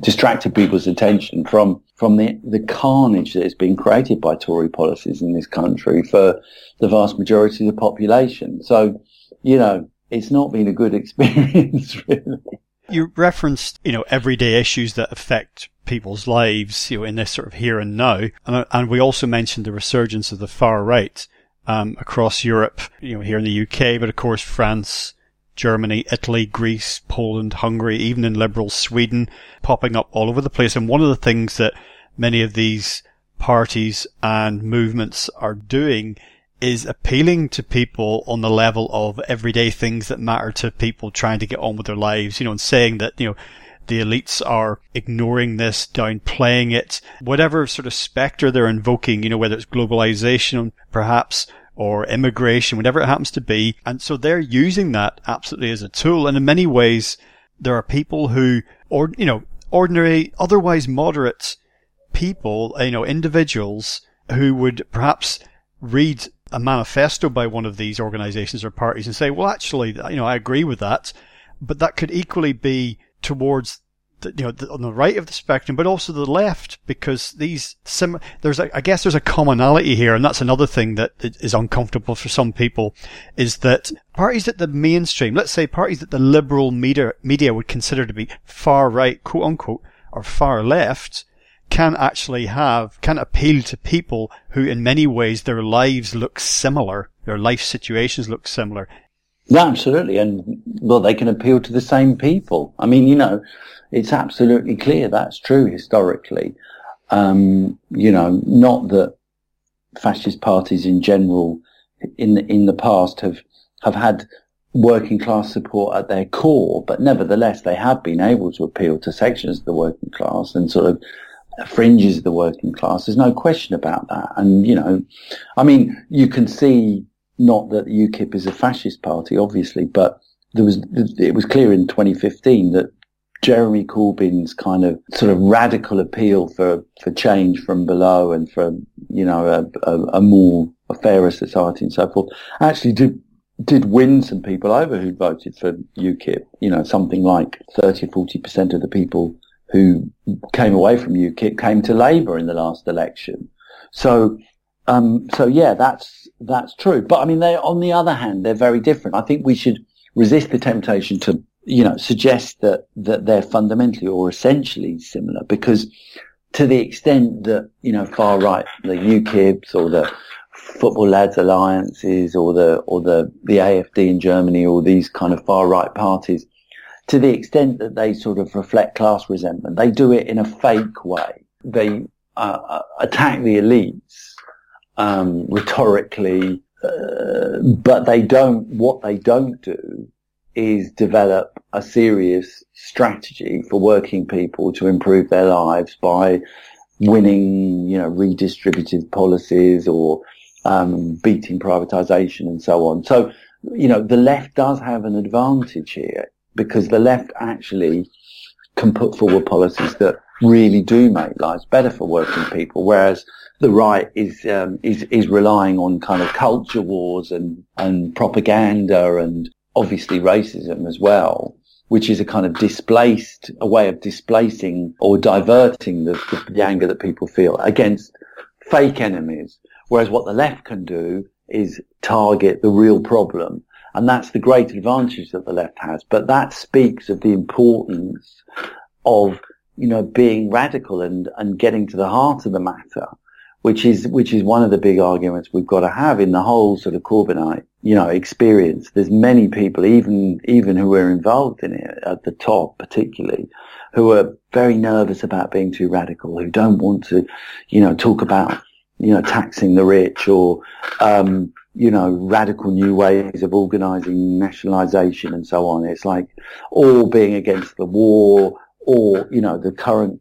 distracted people's attention from from the, the carnage that has been created by Tory policies in this country for the vast majority of the population. So, you know, it's not been a good experience, really. You referenced, you know, everyday issues that affect people's lives, you know, in this sort of here and now. And, and we also mentioned the resurgence of the far right um, across Europe, you know, here in the UK, but of course France, Germany, Italy, Greece, Poland, Hungary, even in liberal Sweden, popping up all over the place. And one of the things that many of these parties and movements are doing is appealing to people on the level of everyday things that matter to people trying to get on with their lives, you know, and saying that, you know, the elites are ignoring this, downplaying it, whatever sort of spectre they're invoking, you know, whether it's globalization, perhaps, or immigration, whatever it happens to be. And so they're using that absolutely as a tool. And in many ways, there are people who, or, you know, ordinary, otherwise moderate people, you know, individuals who would perhaps read a manifesto by one of these organizations or parties and say, well, actually, you know, I agree with that. But that could equally be towards the, you know, the, on the right of the spectrum, but also the left, because these sim, there's a, I guess there's a commonality here, and that's another thing that is uncomfortable for some people, is that parties that the mainstream, let's say parties that the liberal media, media would consider to be far right, quote unquote, or far left, can actually have, can appeal to people who in many ways their lives look similar, their life situations look similar. Yeah, absolutely. And well, they can appeal to the same people. I mean, you know, it's absolutely clear that's true historically. Um, you know, not that fascist parties in general in the, in the past have, have had working class support at their core, but nevertheless, they have been able to appeal to sections of the working class and sort of fringes of the working class. There's no question about that. And, you know, I mean, you can see not that UKIP is a fascist party, obviously, but there was, it was clear in 2015 that Jeremy Corbyn's kind of sort of radical appeal for, for change from below and for, you know, a, a, a more, a fairer society and so forth actually did, did win some people over who voted for UKIP. You know, something like 30 or 40% of the people who came away from UKIP came to Labour in the last election. So, um, so yeah, that's, that's true. But I mean, they, on the other hand, they're very different. I think we should resist the temptation to you know, suggest that, that they're fundamentally or essentially similar because to the extent that, you know, far right, the UKIPs or the Football Lads Alliances or the, or the, the AFD in Germany or these kind of far right parties, to the extent that they sort of reflect class resentment, they do it in a fake way. They uh, uh attack the elites um, rhetorically, uh, but they don't. What they don't do is develop a serious strategy for working people to improve their lives by winning, you know, redistributive policies or um, beating privatization and so on. So, you know, the left does have an advantage here because the left actually can put forward policies that really do make lives better for working people, whereas the right is um, is is relying on kind of culture wars and and propaganda and obviously racism as well, which is a kind of displaced a way of displacing or diverting the, the anger that people feel against fake enemies. Whereas what the left can do is target the real problem. And that's the great advantage that the left has. But that speaks of the importance of, you know, being radical and, and getting to the heart of the matter which is which is one of the big arguments we've got to have in the whole sort of Corbynite, you know, experience. There's many people, even even who were involved in it at the top, particularly, who are very nervous about being too radical, who don't want to, you know, talk about, you know, taxing the rich or, um, you know, radical new ways of organising nationalisation and so on. It's like all being against the war or, you know, the current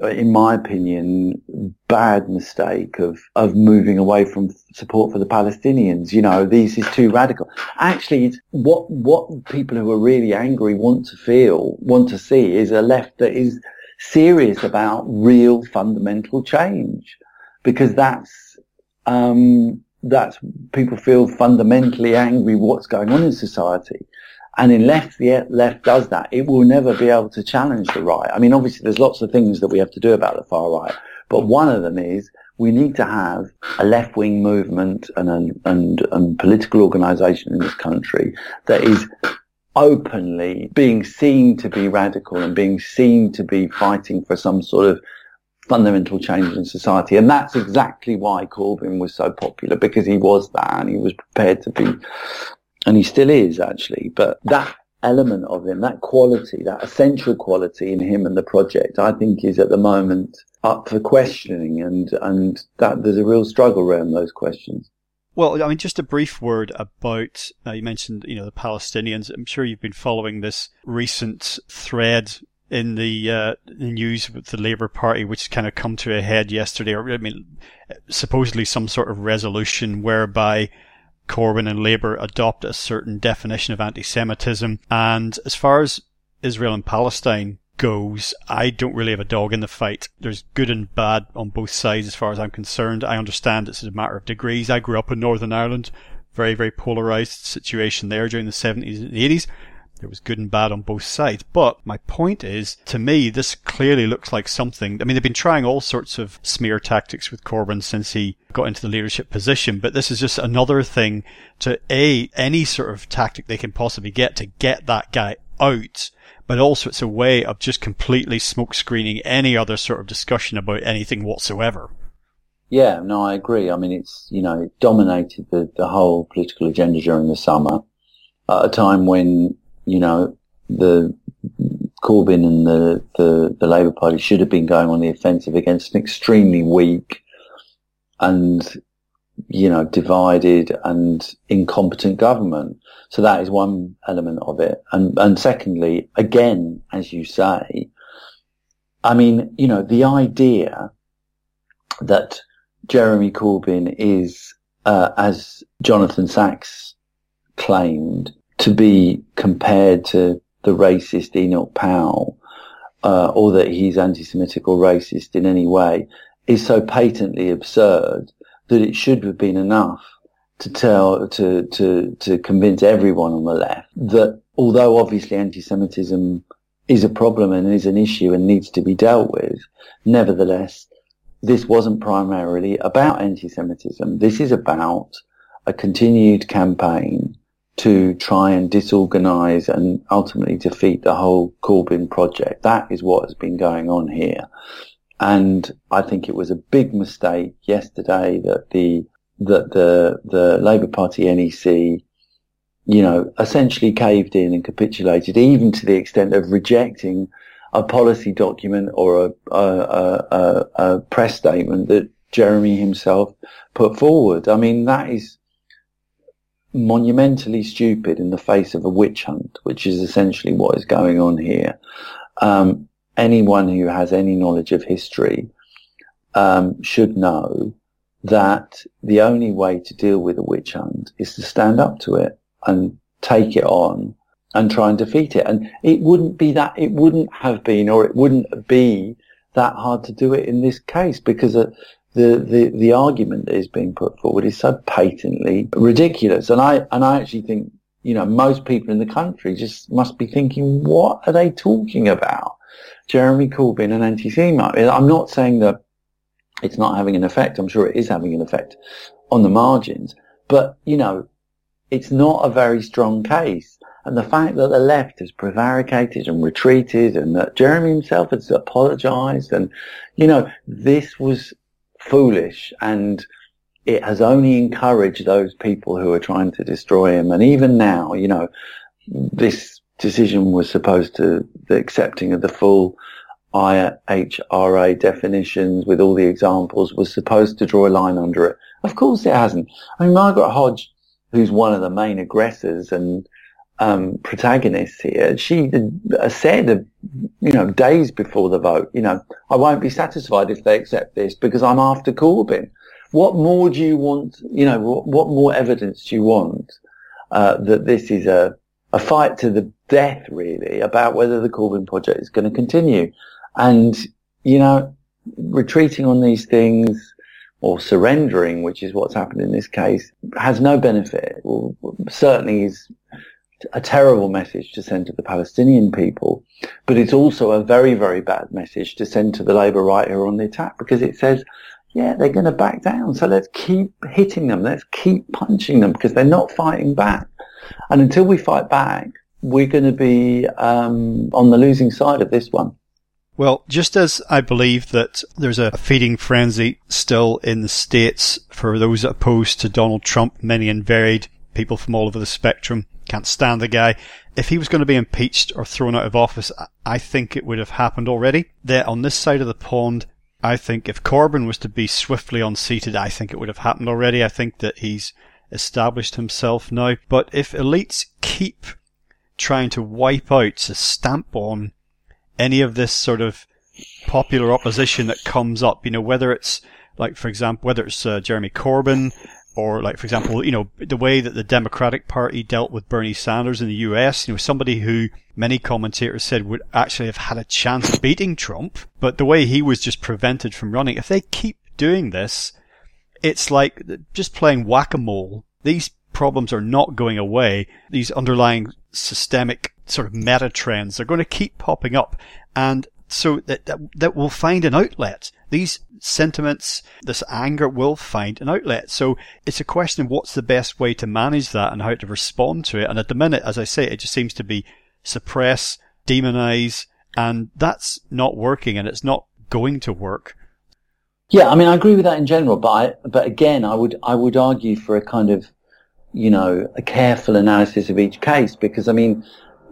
in my opinion, bad mistake of, of moving away from support for the Palestinians. You know, this is too radical. Actually, what, what people who are really angry want to feel, want to see is a left that is serious about real fundamental change because that's, um, that's people feel fundamentally angry what's going on in society. And unless the left does that, it will never be able to challenge the right. I mean, obviously there's lots of things that we have to do about the far right, but one of them is we need to have a left-wing movement and, a, and, and political organisation in this country that is openly being seen to be radical and being seen to be fighting for some sort of fundamental change in society. And that's exactly why Corbyn was so popular because he was that and he was prepared to be and he still is actually. But that element of him, that quality, that essential quality in him and the project, I think is at the moment up for questioning, and and that there's a real struggle around those questions. Well, I mean, just a brief word about uh, you mentioned, you know, the Palestinians. I'm sure you've been following this recent thread in the, uh, news with the Labour Party, which kind of come to a head yesterday. Or I mean, supposedly some sort of resolution whereby Corbyn and Labour adopt a certain definition of anti-Semitism. And as far as Israel and Palestine goes, I don't really have a dog in the fight. There's good and bad on both sides as far as I'm concerned. I understand it's a matter of degrees. I grew up in Northern Ireland. Very, very polarized situation there during the 70s and 80s. There was good and bad on both sides. But my point is, to me, this clearly looks like something. I mean, they've been trying all sorts of smear tactics with Corbyn since he got into the leadership position, but this is just another thing to A, any sort of tactic they can possibly get to get that guy out but also it's a way of just completely smoke screening any other sort of discussion about anything whatsoever. Yeah, no, I agree. I mean, it's, you know, it dominated the, the whole political agenda during the summer at a time when you know, the Corbyn and the, the, the Labour Party should have been going on the offensive against an extremely weak and, you know, divided and incompetent government. So that is one element of it. And, and secondly, again, as you say, I mean, you know, the idea that Jeremy Corbyn is, uh, as Jonathan Sacks claimed, to be compared to the racist Enoch Powell, uh, or that he's anti-Semitic or racist in any way, is so patently absurd that it should have been enough to tell, to, to, to convince everyone on the left that although obviously anti-Semitism is a problem and is an issue and needs to be dealt with, nevertheless, this wasn't primarily about anti-Semitism. This is about a continued campaign to try and disorganize and ultimately defeat the whole Corbyn project. That is what has been going on here. and I think it was a big mistake yesterday that the that the the Labour Party NEC, you know, essentially caved in and capitulated, even to the extent of rejecting a policy document or a, a, a, a press statement that Jeremy himself put forward. I mean, that is monumentally stupid in the face of a witch hunt, which is essentially what is going on here. Um, anyone who has any knowledge of history um, should know that the only way to deal with a witch hunt is to stand up to it and take it on and try and defeat it. And it wouldn't be that, it wouldn't have been, or it wouldn't be that hard to do it in this case because uh, the, the, the argument that is being put forward is so patently ridiculous. And I, and I actually think, you know, most people in the country just must be thinking, what are they talking about? Jeremy Corbyn and anti-Semite. I'm not saying that it's not having an effect. I'm sure it is having an effect on the margins, but you know, it's not a very strong case. And the fact that the left has prevaricated and retreated and that Jeremy himself has apologized and, you know, this was foolish and it has only encouraged those people who are trying to destroy him. And even now, you know, this decision was supposed to, the accepting of the full IHRA definitions with all the examples was supposed to draw a line under it. Of course it hasn't. I mean, Margaret Hodge, who's one of the main aggressors and um, protagonists here, she said, you know, days before the vote, you know, I won't be satisfied if they accept this because I'm after Corbyn. What more do you want? You know, what, more evidence do you want uh, that this is a a fight to the death, really, about whether the Corbyn project is going to continue? And you know, retreating on these things or surrendering, which is what's happened in this case, has no benefit. Certainly is a terrible message to send to the Palestinian people, but it's also a very, very bad message to send to the Labour right who are on the attack because it says, yeah, they're going to back down. So let's keep hitting them. Let's keep punching them because they're not fighting back. And until we fight back, we're going to be um, on the losing side of this one. Well, just as I believe that there's a feeding frenzy still in the States for those opposed to Donald Trump, many and varied people from all over the spectrum, can't stand the guy. If he was going to be impeached or thrown out of office, I think it would have happened already. There, on this side of the pond, I think if Corbyn was to be swiftly unseated, I think it would have happened already. I think that he's established himself now. But if elites keep trying to wipe out, to stamp on any of this sort of popular opposition that comes up, you know, whether it's like, for example, whether it's uh, Jeremy Corbyn, or like for example, you know, the way that the Democratic Party dealt with Bernie Sanders in the US, you know, somebody who many commentators said would actually have had a chance of beating Trump, but the way he was just prevented from running. If they keep doing this, it's like just playing whack-a-mole. These problems are not going away. These underlying systemic sort of meta trends are going to keep popping up. And so that, that, that will find an outlet. These sentiments, this anger will find an outlet. So it's a question of what's the best way to manage that and how to respond to it. And at the minute, as I say, it just seems to be suppress, demonize, and that's not working and it's not going to work. Yeah, I mean, I agree with that in general, but I, but again, I would, I would argue for a kind of, you know, a careful analysis of each case because I mean,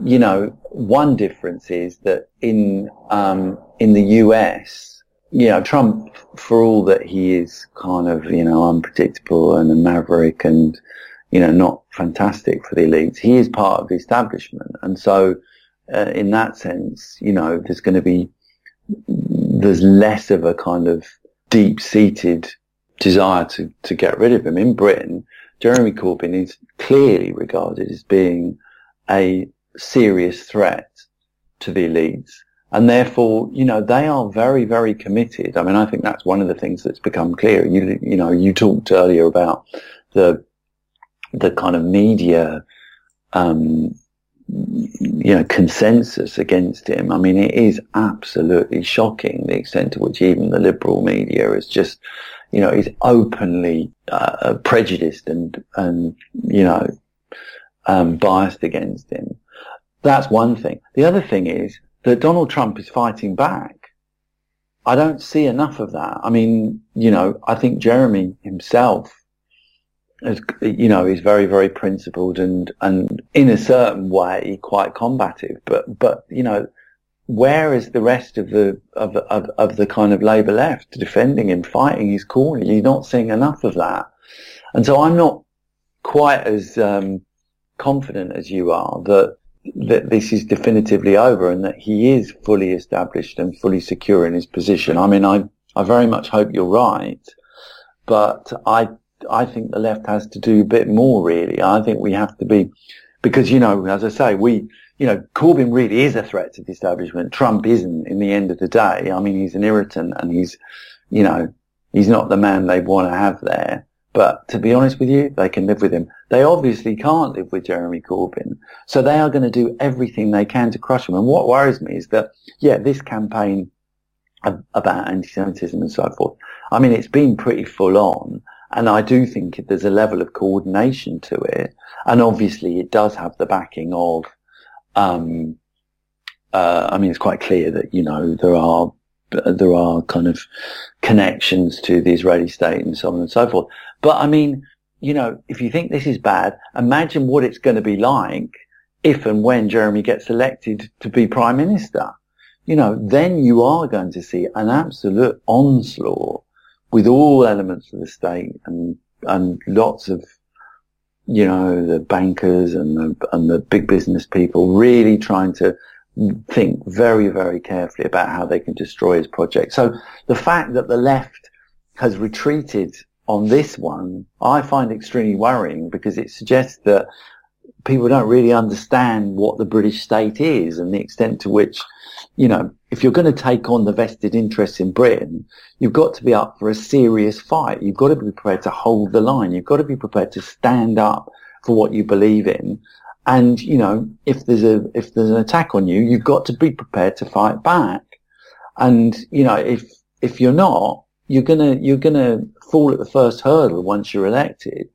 you know, one difference is that in um, in the US, you know, Trump, for all that he is kind of you know unpredictable and a maverick and you know not fantastic for the elites, he is part of the establishment, and so uh, in that sense, you know, there's going to be there's less of a kind of deep seated desire to to get rid of him in Britain. Jeremy Corbyn is clearly regarded as being a serious threat to the elites. And therefore, you know, they are very, very committed. I mean, I think that's one of the things that's become clear. You, you know, you talked earlier about the, the kind of media, um, you know, consensus against him. I mean, it is absolutely shocking the extent to which even the liberal media is just, you know, is openly uh, prejudiced and, and, you know, um, biased against him. That's one thing. The other thing is that Donald Trump is fighting back. I don't see enough of that. I mean, you know, I think Jeremy himself is, you know, is very, very principled and, and in a certain way quite combative. But, but, you know, where is the rest of the, of, of, of the kind of Labour left defending him, fighting his corner? You're not seeing enough of that. And so I'm not quite as, um, confident as you are that that this is definitively over and that he is fully established and fully secure in his position. I mean, I, I very much hope you're right, but I, I think the left has to do a bit more really. I think we have to be, because, you know, as I say, we, you know, Corbyn really is a threat to the establishment. Trump isn't in the end of the day. I mean, he's an irritant and he's, you know, he's not the man they want to have there. But to be honest with you, they can live with him. They obviously can't live with Jeremy Corbyn. So they are going to do everything they can to crush him. And what worries me is that, yeah, this campaign about anti-Semitism and so forth, I mean, it's been pretty full on. And I do think there's a level of coordination to it. And obviously it does have the backing of, um, uh, I mean, it's quite clear that, you know, there are there are kind of connections to the Israeli state and so on and so forth. But I mean, you know, if you think this is bad, imagine what it's going to be like if and when Jeremy gets elected to be prime minister. You know, then you are going to see an absolute onslaught with all elements of the state and, and lots of, you know, the bankers and the, and the big business people really trying to think very, very carefully about how they can destroy his project. So the fact that the left has retreated on this one, I find extremely worrying because it suggests that people don't really understand what the British state is and the extent to which, you know, if you're going to take on the vested interests in Britain, you've got to be up for a serious fight. You've got to be prepared to hold the line. You've got to be prepared to stand up for what you believe in and, you know, if there's a, if there's an attack on you, you've got to be prepared to fight back. And, you know, if, if you're not, you're gonna, you're gonna fall at the first hurdle once you're elected.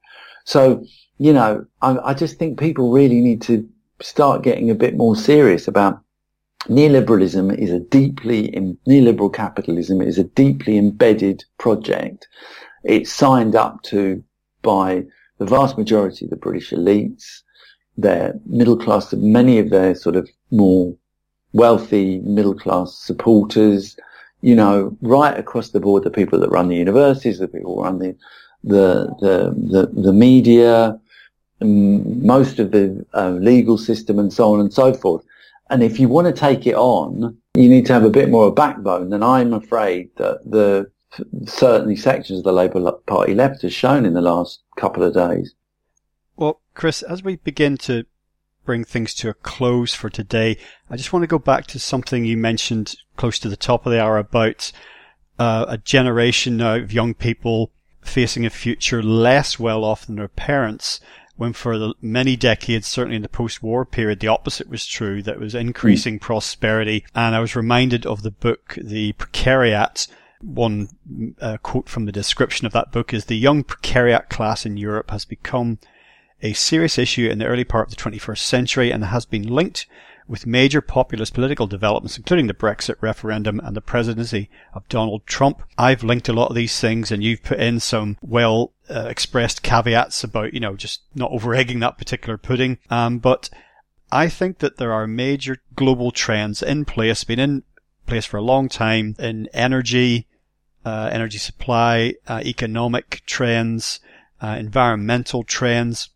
So, you know, I, I just think people really need to start getting a bit more serious about neoliberalism is a deeply, neoliberal capitalism is a deeply embedded project. It's signed up to by the vast majority of the British elites their middle class, many of their sort of more wealthy middle class supporters, you know, right across the board, the people that run the universities, the people who run the, the, the, the, the media, most of the uh, legal system and so on and so forth. And if you want to take it on, you need to have a bit more of backbone. And I'm afraid that the certainly sections of the Labour Party left has shown in the last couple of days. Well, Chris, as we begin to bring things to a close for today, I just want to go back to something you mentioned close to the top of the hour about uh, a generation now of young people facing a future less well off than their parents. When for the many decades, certainly in the post-war period, the opposite was true. That was increasing mm. prosperity. And I was reminded of the book, The Precariat. One uh, quote from the description of that book is the young precariat class in Europe has become a serious issue in the early part of the 21st century and has been linked with major populist political developments, including the Brexit referendum and the presidency of Donald Trump. I've linked a lot of these things and you've put in some well uh, expressed caveats about, you know, just not over egging that particular pudding. Um, but I think that there are major global trends in place, been in place for a long time in energy, uh, energy supply, uh, economic trends, uh, environmental trends,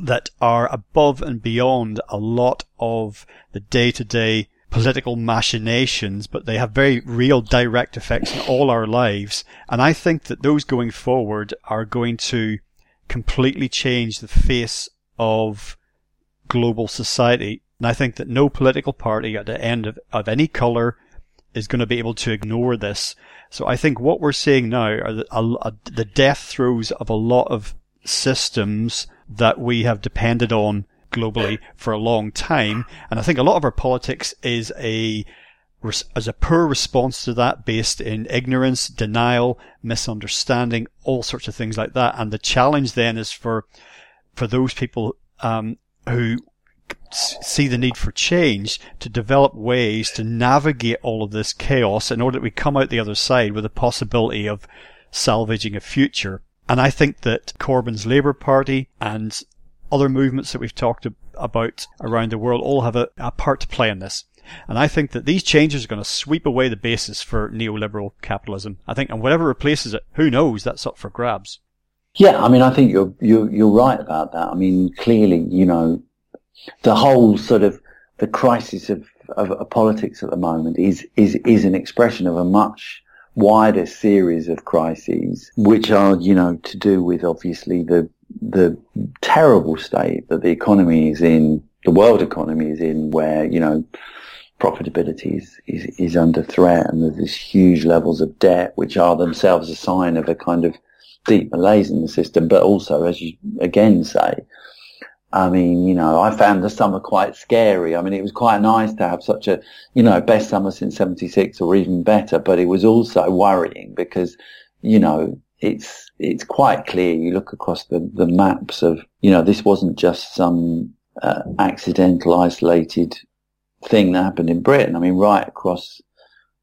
that are above and beyond a lot of the day to day political machinations, but they have very real direct effects in all our lives. And I think that those going forward are going to completely change the face of global society. And I think that no political party at the end of, of any color is going to be able to ignore this. So I think what we're seeing now are the, a, a, the death throes of a lot of systems that we have depended on globally for a long time. And I think a lot of our politics is a as a poor response to that based in ignorance, denial, misunderstanding, all sorts of things like that. And the challenge then is for, for those people, um, who see the need for change to develop ways to navigate all of this chaos in order that we come out the other side with a possibility of salvaging a future. And I think that Corbyn's Labour Party and other movements that we've talked about around the world all have a, a part to play in this. And I think that these changes are going to sweep away the basis for neoliberal capitalism. I think, and whatever replaces it, who knows? That's up for grabs. Yeah, I mean, I think you're you're you're right about that. I mean, clearly, you know, the whole sort of the crisis of, of, of politics at the moment is is is an expression of a much wider series of crises, which are, you know, to do with obviously the the terrible state that the economy is in, the world economy is in, where you know profitability is, is, is under threat and there's these huge levels of debt, which are themselves a sign of a kind of deep malaise in the system. But also, as you again say, I mean, you know, I found the summer quite scary. I mean, it was quite nice to have such a, you know, best summer since 76 or even better, but it was also worrying because, you know, it's, it's quite clear. You look across the, the maps of, you know, this wasn't just some uh, accidental, isolated thing that happened in Britain. I mean, right across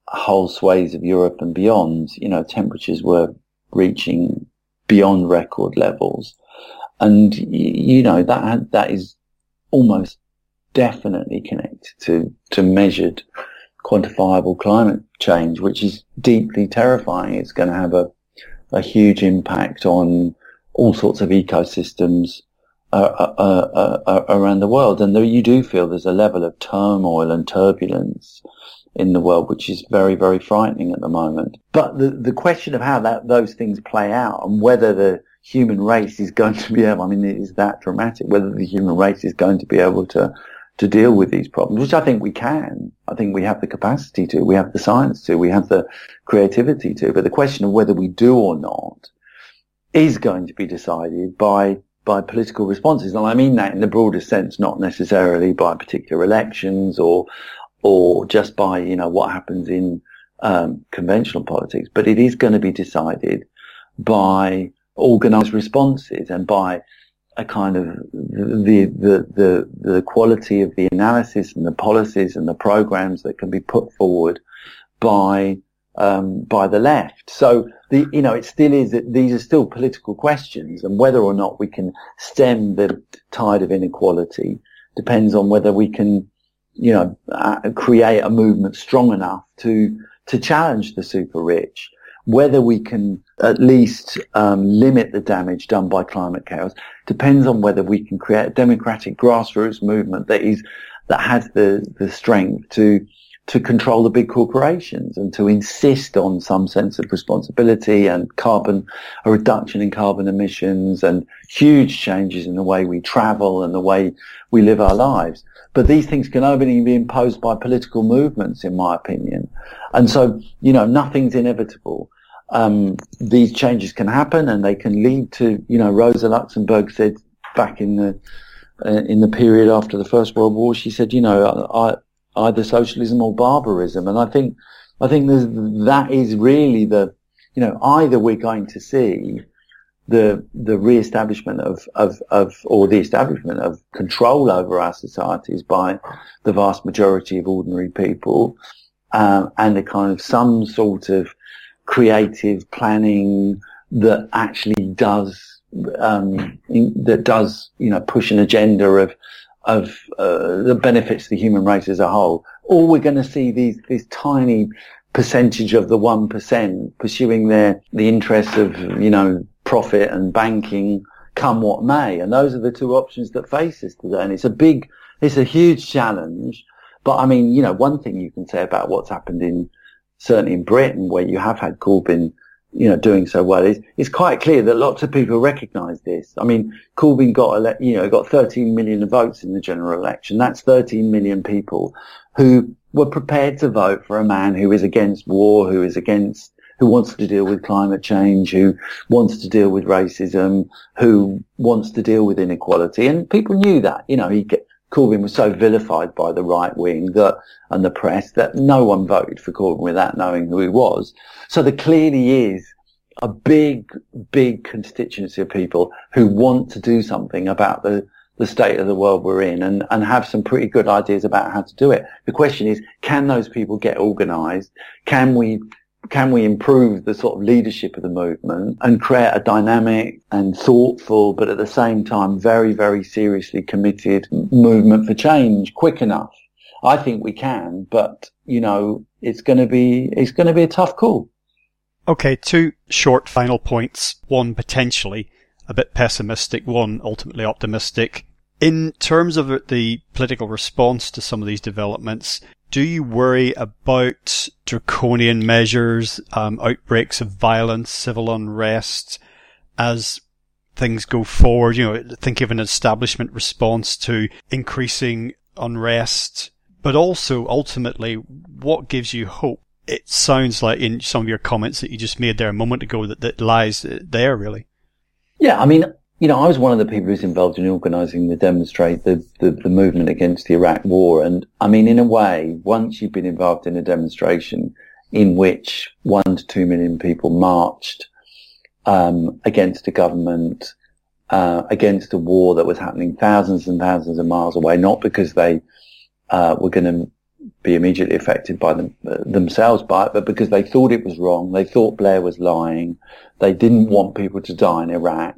whole swathes of Europe and beyond, you know, temperatures were reaching beyond record levels. And, you know, that, that is almost definitely connected to, to measured quantifiable climate change, which is deeply terrifying. It's going to have a, a huge impact on all sorts of ecosystems uh, uh, uh, around the world. And you do feel there's a level of turmoil and turbulence in the world, which is very, very frightening at the moment. But the, the question of how that, those things play out and whether the human race is going to be able, I mean, it is that dramatic, whether the human race is going to be able to, to deal with these problems, which I think we can. I think we have the capacity to, we have the science to, we have the creativity to, but the question of whether we do or not is going to be decided by by political responses. And I mean that in the broadest sense, not necessarily by particular elections or, or just by, you know, what happens in um, conventional politics, but it is going to be decided by organized responses and by a kind of the, the, the, the quality of the analysis and the policies and the programs that can be put forward by um, by the left. So the, you know, it still is, that these are still political questions and whether or not we can stem the tide of inequality depends on whether we can, you know, uh, create a movement strong enough to, to challenge the super rich. Whether we can at least um, limit the damage done by climate chaos depends on whether we can create a democratic grassroots movement that is that has the the strength to to control the big corporations and to insist on some sense of responsibility and carbon, a reduction in carbon emissions and huge changes in the way we travel and the way we live our lives. But these things can only be imposed by political movements, in my opinion. And so, you know, nothing's inevitable. Um, these changes can happen and they can lead to, you know, Rosa Luxemburg said back in the, uh, in the period after the First World War, she said, you know, I, either socialism or barbarism. And I think, I think that is really the, you know, either we're going to see the, the re-establishment of, of, of, or the establishment of control over our societies by the vast majority of ordinary people, um, and a kind of some sort of creative planning that actually does, um, that does, you know, push an agenda of, of uh, the benefits the human race as a whole, or we're going to see these these tiny percentage of the one percent pursuing their the interests of you know profit and banking, come what may, and those are the two options that face us today. And it's a big, it's a huge challenge. But I mean, you know, one thing you can say about what's happened in certainly in Britain, where you have had Corbyn you know, doing so well. It's, it's quite clear that lots of people recognise this. I mean, Corbyn got, ele- you know, got 13 million votes in the general election. That's 13 million people who were prepared to vote for a man who is against war, who is against, who wants to deal with climate change, who wants to deal with racism, who wants to deal with inequality. And people knew that, you know, he, Corbyn was so vilified by the right wing that, and the press that no one voted for Corbyn without knowing who he was. So there clearly is a big, big constituency of people who want to do something about the, the state of the world we're in and, and have some pretty good ideas about how to do it. The question is, can those people get organized? Can we can we improve the sort of leadership of the movement and create a dynamic and thoughtful, but at the same time very, very seriously committed movement for change quick enough? I think we can, but you know, it's going to be it's going to be a tough call. Okay, two short final points. One potentially a bit pessimistic, one ultimately optimistic. In terms of the political response to some of these developments, do you worry about draconian measures, um, outbreaks of violence, civil unrest as things go forward? You know, think of an establishment response to increasing unrest, but also ultimately what gives you hope? It sounds like in some of your comments that you just made there a moment ago that, that lies there really. Yeah, I mean, you know, I was one of the people who's involved in organising the demonstrate the, the, the movement against the Iraq War, and I mean, in a way, once you've been involved in a demonstration in which one to two million people marched um, against a government, uh, against a war that was happening thousands and thousands of miles away, not because they uh, were going to be immediately affected by them uh, themselves by it, but because they thought it was wrong. They thought Blair was lying. They didn't want people to die in Iraq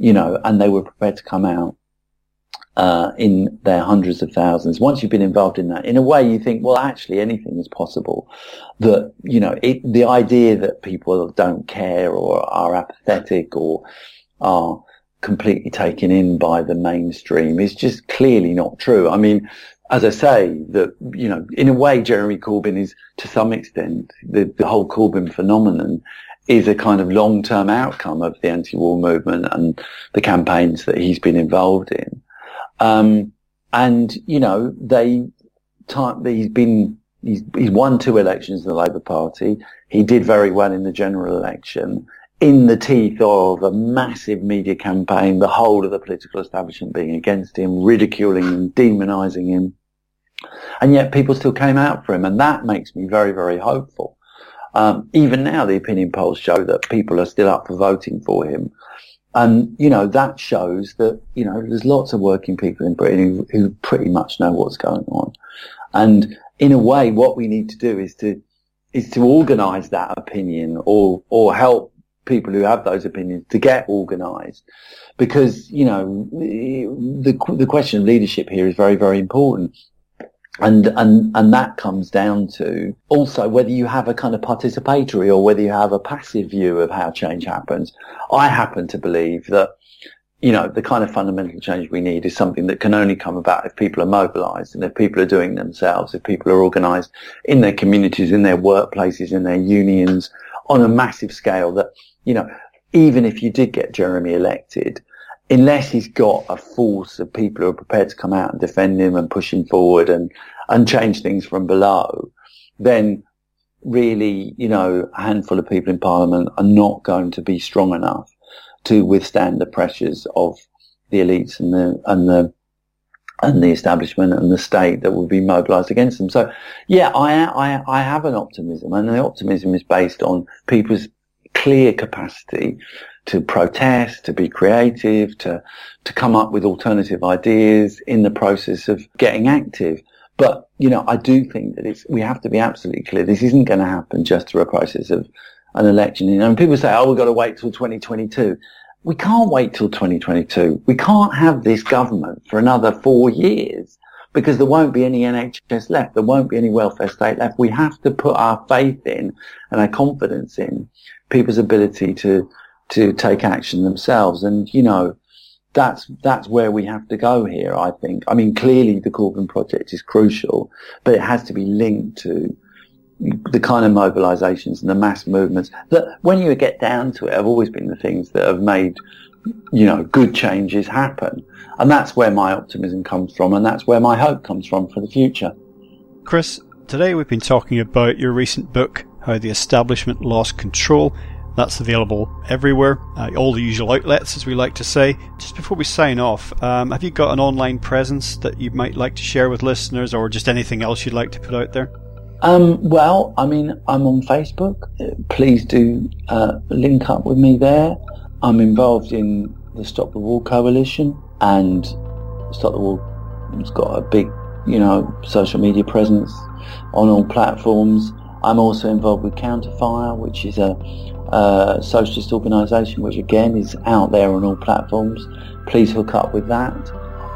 you know, and they were prepared to come out uh, in their hundreds of thousands. Once you've been involved in that, in a way, you think, well, actually, anything is possible. That you know, it, the idea that people don't care or are apathetic or are completely taken in by the mainstream is just clearly not true. I mean, as I say, that you know, in a way, Jeremy Corbyn is to some extent the, the whole Corbyn phenomenon is a kind of long-term outcome of the anti-war movement and the campaigns that he's been involved in. Um, and you know, they he's been he's he's won two elections in the Labour Party. He did very well in the general election. In the teeth of a massive media campaign, the whole of the political establishment being against him, ridiculing him, demonising him. And yet people still came out for him. And that makes me very, very hopeful. Um, even now, the opinion polls show that people are still up for voting for him. And, you know, that shows that, you know, there's lots of working people in Britain who, who pretty much know what's going on. And in a way, what we need to do is to, is to organize that opinion or, or help people who have those opinions to get organized. Because, you know, the, the question of leadership here is very, very important and and and that comes down to also whether you have a kind of participatory or whether you have a passive view of how change happens. I happen to believe that you know the kind of fundamental change we need is something that can only come about if people are mobilized and if people are doing themselves, if people are organized in their communities, in their workplaces, in their unions on a massive scale. That you know even if you did get Jeremy elected, unless he's got a force of people who are prepared to come out and defend him and push him forward and, and change things from below, then really, you know, a handful of people in parliament are not going to be strong enough to withstand the pressures of the elites and the, and the, and the establishment and the state that will be mobilized against them. So yeah, I, I, I have an optimism and the optimism is based on people's clear capacity to protest, to be creative, to, to come up with alternative ideas in the process of getting active. But, you know, I do think that it's, we have to be absolutely clear. This isn't going to happen just through a process of an election. You know, and people say, oh, we've got to wait till 2022. We can't wait till 2022. We can't have this government for another four years because there won't be any NHS left. There won't be any welfare state left. We have to put our faith in and our confidence in people's ability to to take action themselves. And, you know, that's, that's where we have to go here, I think. I mean, clearly the Corbyn project is crucial, but it has to be linked to the kind of mobilizations and the mass movements that when you get down to it have always been the things that have made, you know, good changes happen. And that's where my optimism comes from and that's where my hope comes from for the future. Chris, today we've been talking about your recent book, How the Establishment Lost Control that's available everywhere, uh, all the usual outlets, as we like to say. Just before we sign off, um, have you got an online presence that you might like to share with listeners, or just anything else you'd like to put out there? Um, well, I mean, I'm on Facebook. Please do uh, link up with me there. I'm involved in the Stop the War Coalition, and Stop the War has got a big, you know, social media presence on all platforms. I'm also involved with Counterfire, which is a, a socialist organisation, which again is out there on all platforms. Please hook up with that.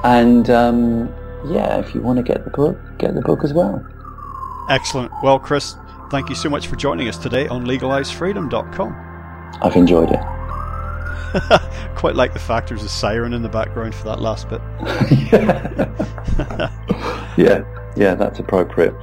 And um, yeah, if you want to get the book, get the book as well. Excellent. Well, Chris, thank you so much for joining us today on legalizefreedom.com. I've enjoyed it. Quite like the fact there's a siren in the background for that last bit. yeah. yeah, yeah, that's appropriate.